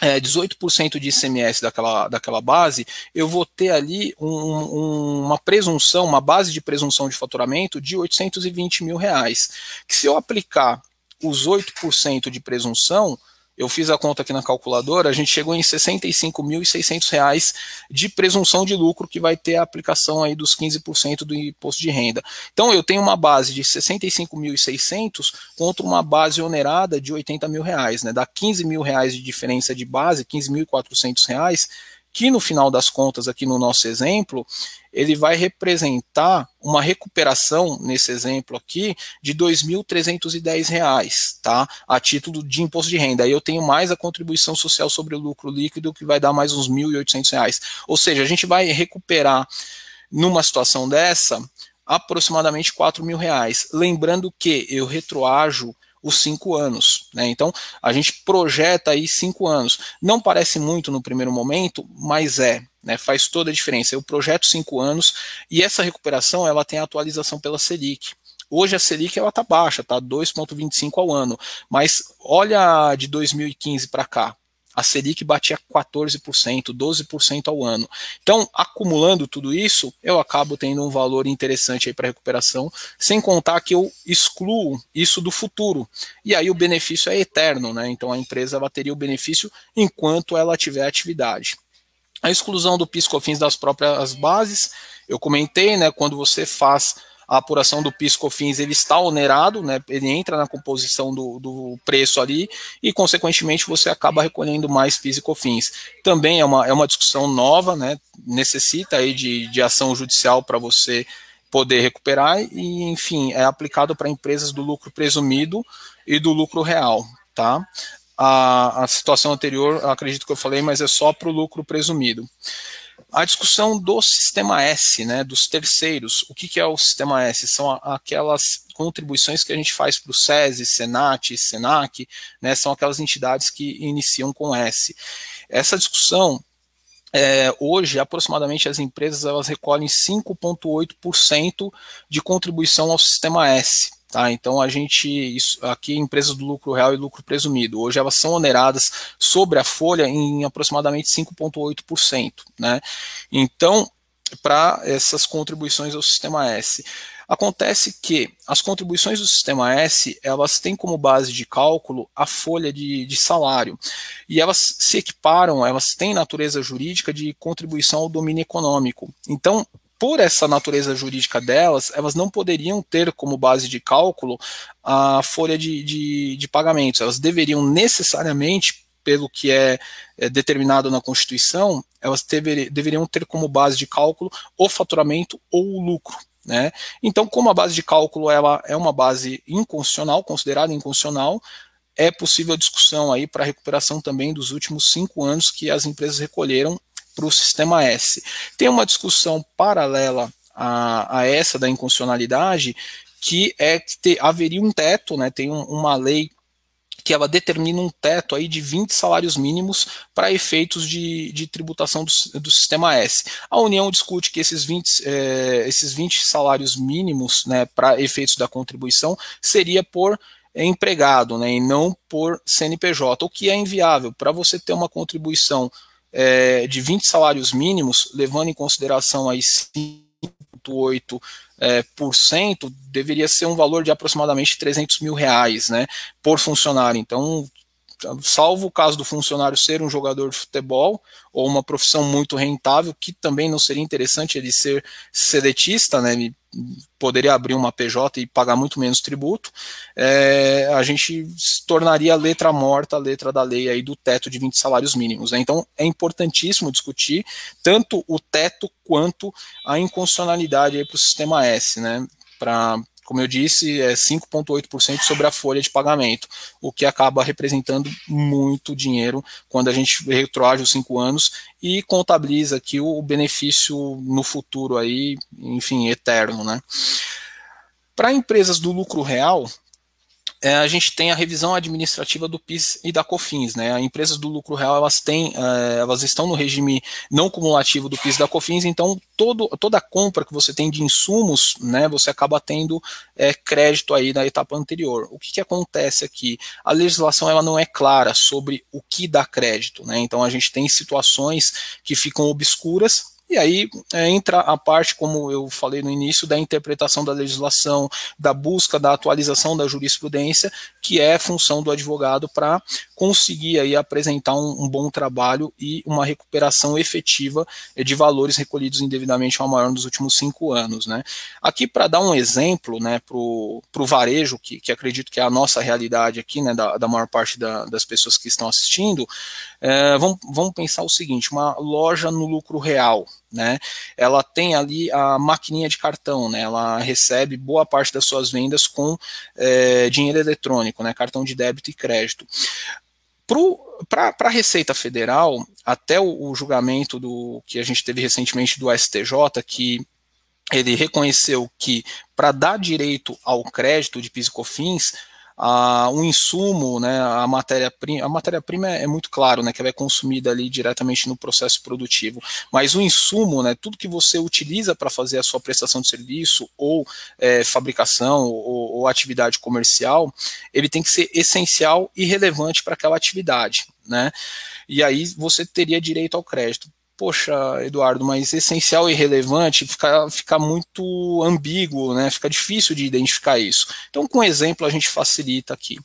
é, 18% de ICMS daquela, daquela base, eu vou ter ali um, um, uma presunção, uma base de presunção de faturamento de 820 mil reais. Que se eu aplicar os 8% de presunção, eu fiz a conta aqui na calculadora, a gente chegou em R$ 65.600 de presunção de lucro que vai ter a aplicação aí dos 15% do imposto de renda. Então eu tenho uma base de R$ 65.600 contra uma base onerada de 80 mil reais, né? Dá 15 mil reais de diferença de base, 15.400 reais, que no final das contas, aqui no nosso exemplo, ele vai representar uma recuperação, nesse exemplo aqui, de R$ 2.310, tá? A título de imposto de renda. Aí eu tenho mais a contribuição social sobre o lucro líquido, que vai dar mais uns R$ 1.800. Ou seja, a gente vai recuperar, numa situação dessa, aproximadamente 4 mil reais. Lembrando que eu retroajo os cinco anos. Né? Então, a gente projeta aí cinco anos. Não parece muito no primeiro momento, mas é. Né? Faz toda a diferença. Eu projeto cinco anos e essa recuperação ela tem atualização pela Selic. Hoje a Selic ela está baixa, tá 2,25 ao ano. Mas olha de 2015 para cá, a Selic batia 14%, 12% ao ano. Então, acumulando tudo isso, eu acabo tendo um valor interessante aí para recuperação, sem contar que eu excluo isso do futuro. E aí o benefício é eterno, né? Então a empresa ela teria o benefício enquanto ela tiver atividade. A exclusão do PIS/COFINS das próprias bases, eu comentei, né, quando você faz a apuração do PIS/COFINS ele está onerado, né, ele entra na composição do, do preço ali e, consequentemente, você acaba recolhendo mais PIS e COFINS. Também é uma, é uma discussão nova, né, necessita aí de, de ação judicial para você poder recuperar e, enfim, é aplicado para empresas do lucro presumido e do lucro real, tá? A, a situação anterior, acredito que eu falei, mas é só para o lucro presumido a discussão do sistema S, né, dos terceiros. O que, que é o sistema S? São aquelas contribuições que a gente faz para o SESI, Senat, Senac, né, são aquelas entidades que iniciam com S. Essa discussão, é, hoje, aproximadamente, as empresas elas recolhem 5,8% de contribuição ao sistema S. Tá, então a gente, isso, aqui empresas do lucro real e lucro presumido, hoje elas são oneradas sobre a folha em aproximadamente 5,8%. Né? Então, para essas contribuições ao sistema S. Acontece que as contribuições do sistema S, elas têm como base de cálculo a folha de, de salário. E elas se equiparam, elas têm natureza jurídica de contribuição ao domínio econômico. Então, por essa natureza jurídica delas, elas não poderiam ter como base de cálculo a folha de, de, de pagamentos. Elas deveriam necessariamente, pelo que é, é determinado na Constituição, elas dever, deveriam ter como base de cálculo o faturamento ou o lucro. Né? Então, como a base de cálculo ela é uma base inconstitucional, considerada inconstitucional, é possível a discussão aí para recuperação também dos últimos cinco anos que as empresas recolheram para o sistema S. Tem uma discussão paralela a, a essa da inconstitucionalidade, que é que te, haveria um teto, né, tem um, uma lei que ela determina um teto aí de 20 salários mínimos para efeitos de, de tributação do, do, sistema S. A União discute que esses 20, é, esses 20 salários mínimos né, para efeitos da contribuição seria por empregado né, e não por CNPJ, o que é inviável. Para você ter uma contribuição é, de 20 salários mínimos, levando em consideração aí 5,8%, é, por cento, deveria ser um valor de aproximadamente 300 mil reais né, por funcionário. Então, salvo o caso do funcionário ser um jogador de futebol ou uma profissão muito rentável, que também não seria interessante ele ser seletista, né, ele poderia abrir uma PJ e pagar muito menos tributo, é, a gente se tornaria letra morta, a letra da lei aí do teto de 20 salários mínimos. Né? Então é importantíssimo discutir tanto o teto quanto a inconstitucionalidade para o sistema S, né? para como eu disse, é 5,8% sobre a folha de pagamento, o que acaba representando muito dinheiro quando a gente retroage os cinco anos e contabiliza aqui o benefício no futuro aí, enfim, eterno, né? Para empresas do lucro real, é, a gente tem a revisão administrativa do PIS e da COFINS, né? As empresas do lucro real elas têm, é, elas estão no regime não cumulativo do PIS e da COFINS, então todo, toda compra que você tem de insumos, né, você acaba tendo é, crédito aí na etapa anterior. O que, que acontece aqui? A legislação ela não é clara sobre o que dá crédito, né? Então a gente tem situações que ficam obscuras e aí é, entra a parte, como eu falei no início, da interpretação da legislação, da busca da atualização da jurisprudência, que é função do advogado para conseguir aí apresentar um, um, bom trabalho e uma recuperação efetiva é, de valores recolhidos indevidamente ao maior nos últimos cinco anos. Né? Aqui, para dar um exemplo né, para o varejo, que, que acredito que é a nossa realidade aqui, né, da, da maior parte da, das pessoas que estão assistindo, é, vamos, vamos pensar o seguinte: uma loja no lucro real, né? Ela tem ali a maquininha de cartão, né? Ela recebe boa parte das suas vendas com é, dinheiro eletrônico, né? Cartão de débito e crédito. Para a Receita Federal, até o, o, julgamento do que a gente teve recentemente do STJ, que ele reconheceu que para dar direito ao crédito de PIS e COFINS, a, um insumo, né, a matéria-prima, a matéria-prima é, é, muito claro, né, que ela é consumida ali diretamente no processo produtivo, mas o insumo, né, tudo que você utiliza para fazer a sua prestação de serviço ou é, fabricação ou, ou atividade comercial, ele tem que ser essencial e relevante para aquela atividade, né, e aí você teria direito ao crédito poxa, Eduardo, mas essencial e relevante fica, fica muito ambíguo, né? Fica difícil de identificar isso. Então, com exemplo, a gente facilita aqui.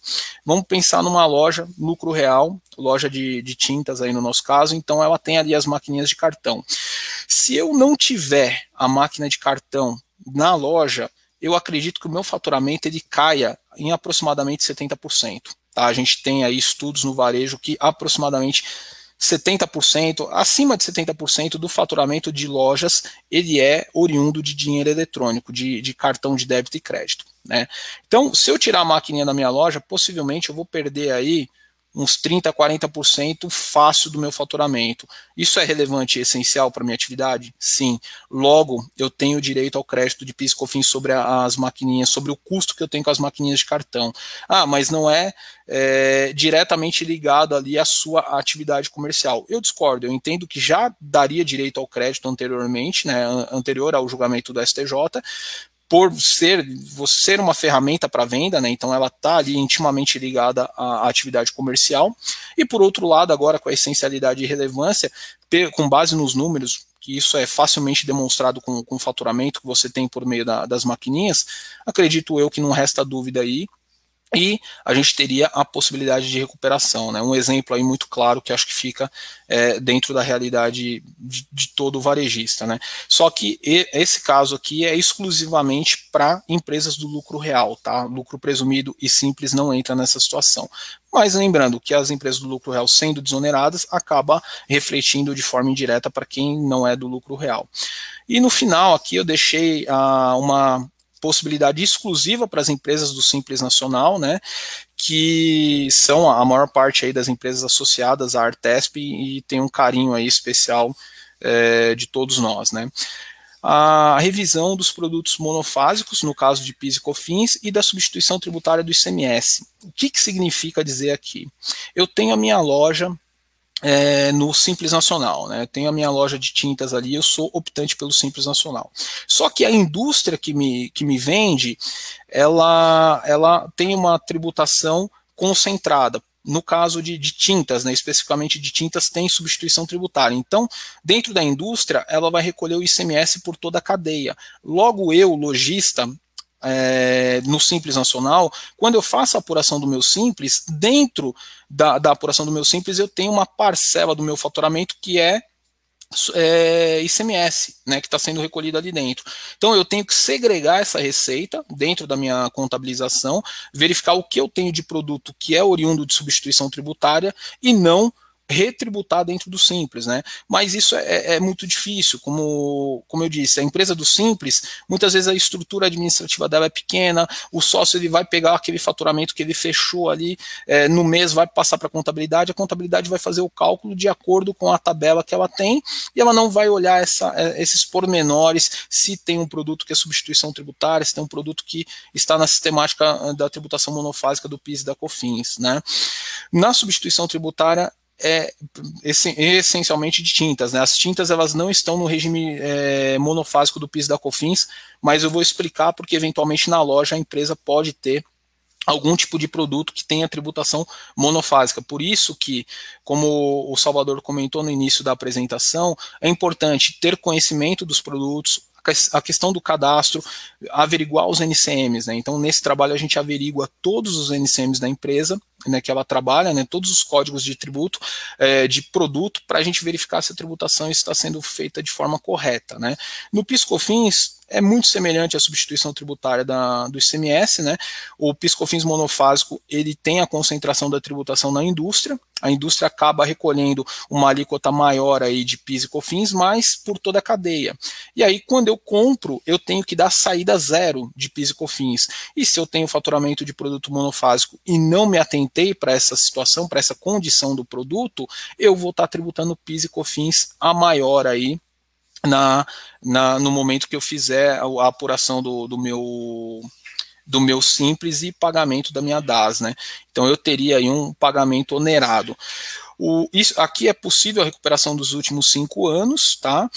Vamos pensar numa loja, lucro real, loja de, de tintas aí no nosso caso, então ela tem ali as maquininhas de cartão. Se eu não tiver a máquina de cartão na loja, eu acredito que o meu faturamento ele caia em aproximadamente 70%. Tá? A gente tem aí estudos no varejo que aproximadamente 70%, acima de 70% do faturamento de lojas, ele é oriundo de dinheiro eletrônico, de, de cartão de débito e crédito. Né? Então, se eu tirar a maquininha da minha loja, possivelmente eu vou perder aí uns 30%, 40% fácil do meu faturamento. Isso é relevante e essencial para minha atividade? Sim. Logo, eu tenho direito ao crédito de PIS COFINS sobre as maquininhas, sobre o custo que eu tenho com as maquininhas de cartão. Ah, mas não é, é diretamente ligado ali à sua atividade comercial. Eu discordo, eu entendo que já daria direito ao crédito anteriormente, né, anterior ao julgamento do STJ, por ser, ser uma ferramenta para venda, né, então ela está ali intimamente ligada à, atividade comercial, e por outro lado, agora com a essencialidade e relevância, com base nos números, que isso é facilmente demonstrado com, com o faturamento que você tem por meio da, das maquininhas, acredito eu que não resta dúvida aí e a gente teria a possibilidade de recuperação. Né? Um exemplo aí muito claro que acho que fica é, dentro da realidade de, de, todo varejista. Né? Só que esse caso aqui é exclusivamente para empresas do lucro real, tá? Lucro presumido e simples não entra nessa situação. Mas lembrando que as empresas do lucro real sendo desoneradas acaba refletindo de forma indireta para quem não é do lucro real. E no final aqui eu deixei ah, uma possibilidade exclusiva para as empresas do Simples Nacional, né, que são a maior parte aí das empresas associadas à Artesp e, tem um carinho aí especial é, de todos nós, né. A revisão dos produtos monofásicos, no caso de PIS e COFINS, e da substituição tributária do ICMS. O que, que significa dizer aqui? Eu tenho a minha loja é, no Simples Nacional. Né? Tenho a minha loja de tintas ali, eu sou optante pelo Simples Nacional. Só que a indústria que me, que me vende, ela, ela tem uma tributação concentrada. No caso de, de tintas, né, especificamente de tintas, tem substituição tributária. Então, dentro da indústria, ela vai recolher o ICMS por toda a cadeia. Logo, eu, lojista, é, no Simples Nacional, quando eu faço a apuração do meu Simples, dentro da, da apuração do meu Simples, eu tenho uma parcela do meu faturamento que é é, ICMS, né, que está sendo recolhido ali dentro. Então eu tenho que segregar essa receita dentro da minha contabilização, verificar o que eu tenho de produto que é oriundo de substituição tributária e não retributar dentro do Simples, né? Mas isso é, é, muito difícil, como, como eu disse, a empresa do Simples, muitas vezes a estrutura administrativa dela é pequena, o sócio ele vai pegar aquele faturamento que ele fechou ali é, no mês, vai passar para a contabilidade, a contabilidade vai fazer o cálculo de acordo com a tabela que ela tem, e ela não vai olhar essa, é, esses pormenores, se tem um produto que é substituição tributária, se tem um produto que está na sistemática ah, da tributação monofásica do PIS e da COFINS, né? Na substituição tributária, é essencialmente de tintas. Né? As tintas elas não estão no regime é, monofásico do PIS da COFINS, mas eu vou explicar porque eventualmente na loja a empresa pode ter algum tipo de produto que tenha tributação monofásica. Por isso que, como o Salvador comentou no início da apresentação, é importante ter conhecimento dos produtos, a questão do cadastro, averiguar os NCMs. Né? Então, nesse trabalho, a gente averigua todos os NCMs da empresa né, que ela trabalha, né, todos os códigos de tributo, é, de produto, para a gente verificar se a tributação está sendo feita de forma correta. Né. No PiscoFins, é muito semelhante à substituição tributária da, do ICMS, né? O piscofins monofásico ele tem a concentração da tributação na indústria, a indústria acaba recolhendo uma alíquota maior aí de PIS e COFINS, mas por toda a cadeia. E aí, quando eu compro, eu tenho que dar saída zero de PIS e COFINS. E se eu tenho faturamento de produto monofásico e não me atentei para essa situação, para essa condição do produto, eu vou estar tributando PIS e COFINS a maior aí na, na, no momento que eu fizer a, a apuração do, do meu do meu simples e pagamento da minha DAS, né? Então eu teria aí um pagamento onerado. O, isso, aqui é possível a recuperação dos últimos cinco anos, tá?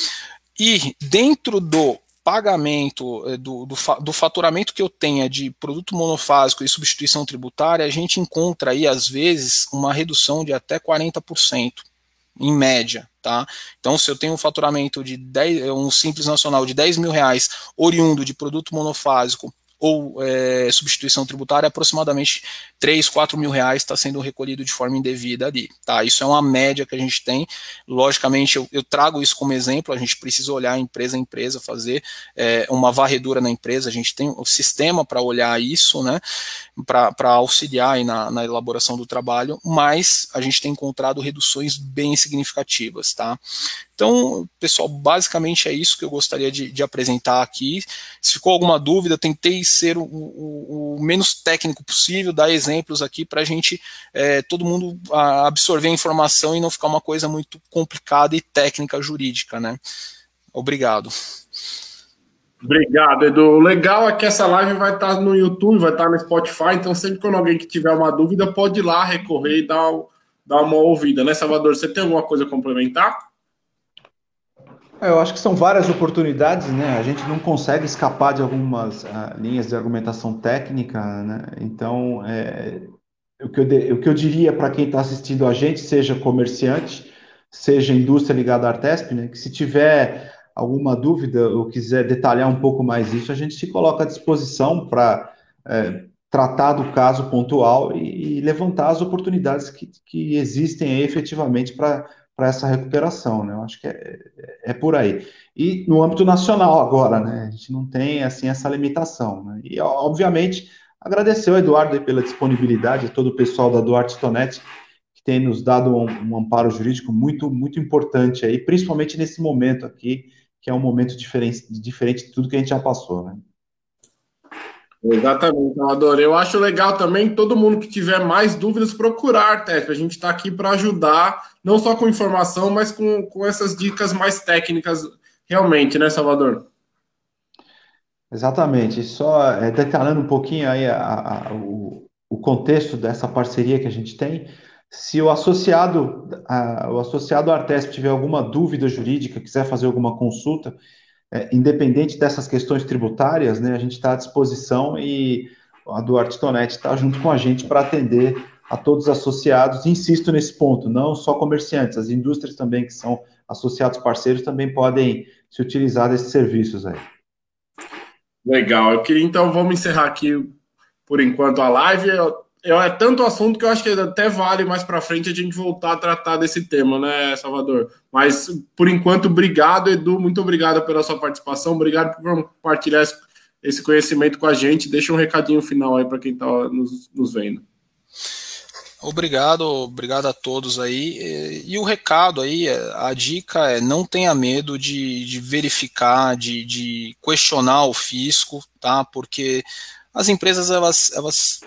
E dentro do pagamento eh, do, do, do, faturamento que eu tenha de produto monofásico e substituição tributária, a gente encontra aí, às vezes, uma redução de até 40%, em média, tá? Então, se eu tenho um faturamento de 10, um simples nacional de 10 mil reais oriundo de produto monofásico ou é, substituição tributária, aproximadamente 3, 4 mil reais está sendo recolhido de forma indevida ali. Tá? Isso é uma média que a gente tem. Logicamente, eu, eu trago isso como exemplo, a gente precisa olhar empresa a empresa, fazer é, uma varredura na empresa, a gente tem o um sistema para olhar isso, né? para auxiliar na, na elaboração do trabalho, mas a gente tem encontrado reduções bem significativas. Tá? Então, pessoal, basicamente é isso que eu gostaria de, de apresentar aqui. Se ficou alguma dúvida, tentei ser o, o, o menos técnico possível, dar exemplos aqui para a gente, é, todo mundo absorver a informação e não ficar uma coisa muito complicada e técnica jurídica, né? Obrigado. Obrigado, Edu. O legal é que essa live vai estar no YouTube, vai estar no Spotify, então sempre quando alguém que tiver uma dúvida pode ir lá recorrer e dar, dar uma ouvida, né, Salvador? Você tem alguma coisa a complementar? É, eu acho que são várias oportunidades, né? A gente não consegue escapar de algumas uh, linhas de argumentação técnica, né? Então, é, o, que eu, o que eu diria para quem está assistindo a gente, seja comerciante, seja indústria ligada à Artesp, né? Que se tiver alguma dúvida ou quiser detalhar um pouco mais isso, a gente se coloca à disposição para é, tratar do caso pontual e, e, levantar as oportunidades que, que existem aí, efetivamente para para essa recuperação, né? Eu acho que é, é, por aí. E no âmbito nacional agora, né? A gente não tem assim essa limitação, né? E obviamente agradecer ao Eduardo pela disponibilidade, a todo o pessoal da Duarte Tonetti que tem nos dado um, um, amparo jurídico muito muito importante aí, principalmente nesse momento aqui, que é um momento diferente, diferente de tudo que a gente já passou, né? Exatamente, Salvador. Eu acho legal também todo mundo que tiver mais dúvidas procurar, Tete. A gente está aqui para ajudar, não só com informação, mas com, com essas dicas mais técnicas, realmente, né, Salvador? Exatamente. Só é, detalhando um pouquinho aí a, a, o, o contexto dessa parceria que a gente tem. Se o associado, a, o associado Artesp tiver alguma dúvida jurídica, quiser fazer alguma consulta, é, independente dessas questões tributárias, né, a gente está à disposição e a Duarte Tonetti está junto com a gente para atender a todos os associados. Insisto nesse ponto, não só comerciantes, as indústrias também que são associados parceiros também podem se utilizar desses serviços aí. Legal. Eu queria então vamos encerrar aqui por enquanto a live é tanto assunto que eu acho que até vale mais para frente a gente voltar a tratar desse tema, né, Salvador? Mas, por enquanto, obrigado, Edu, muito obrigado pela sua participação, obrigado por compartilhar esse conhecimento com a gente. Deixa um recadinho final aí para quem está nos, nos vendo. Obrigado, obrigado a todos aí. E, o recado aí, a dica é não tenha medo de, de verificar, de, de questionar o fisco, tá? Porque as empresas elas, elas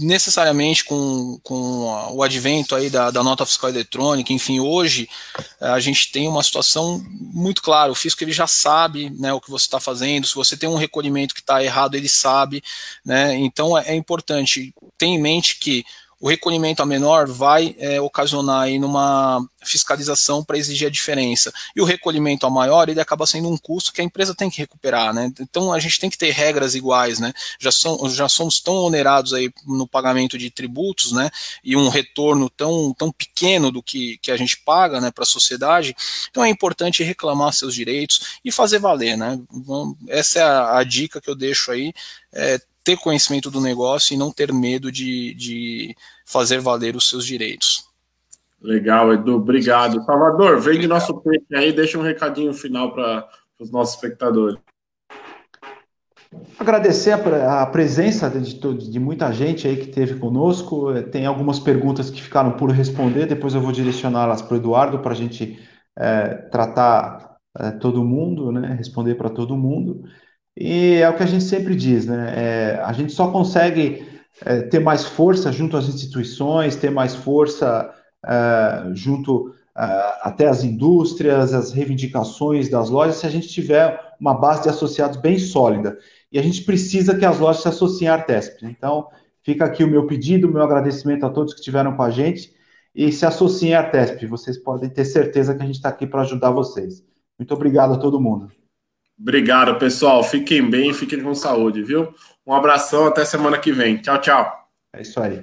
necessariamente com, com o advento aí da, da, nota fiscal eletrônica, enfim, hoje eh, a gente tem uma situação muito clara, o fisco ele já sabe né, o que você está fazendo, se você tem um recolhimento que está errado, ele sabe, né, então é, é importante ter em mente que o recolhimento a menor vai é, ocasionar aí numa fiscalização para exigir a diferença. E o recolhimento a maior, ele acaba sendo um custo que a empresa tem que recuperar, né? Então a gente tem que ter regras iguais, né? Já, são, já somos tão onerados aí no pagamento de tributos, né? E um retorno tão, tão pequeno do que, que a gente paga, né, para a sociedade. Então é importante reclamar seus direitos e fazer valer, né? Essa é a, a dica que eu deixo aí. É, ter conhecimento do negócio e não ter medo de, de fazer valer os seus direitos. Legal, Edu, obrigado. Salvador, vem de nosso peixe aí, deixa um recadinho final para os nossos espectadores. Agradecer a, a presença de, de, muita gente aí que esteve conosco. Tem algumas perguntas que ficaram por responder, depois eu vou direcioná-las para o Eduardo para a gente é, tratar é, todo mundo, né, responder para todo mundo. E é o que a gente sempre diz, né? É, a gente só consegue é, ter mais força junto às instituições, ter mais força é, junto até as indústrias, as reivindicações das lojas, se a gente tiver uma base de associados bem sólida. E a gente precisa que as lojas se associem à Artesp. Então, fica aqui o meu pedido, o meu agradecimento a todos que estiveram com a gente e se associem à Artesp. Vocês podem ter certeza que a gente está aqui para ajudar vocês. Muito obrigado a todo mundo. Obrigado, pessoal. Fiquem bem, fiquem com saúde, viu? Um abração, até semana que vem. Tchau, tchau. É isso aí.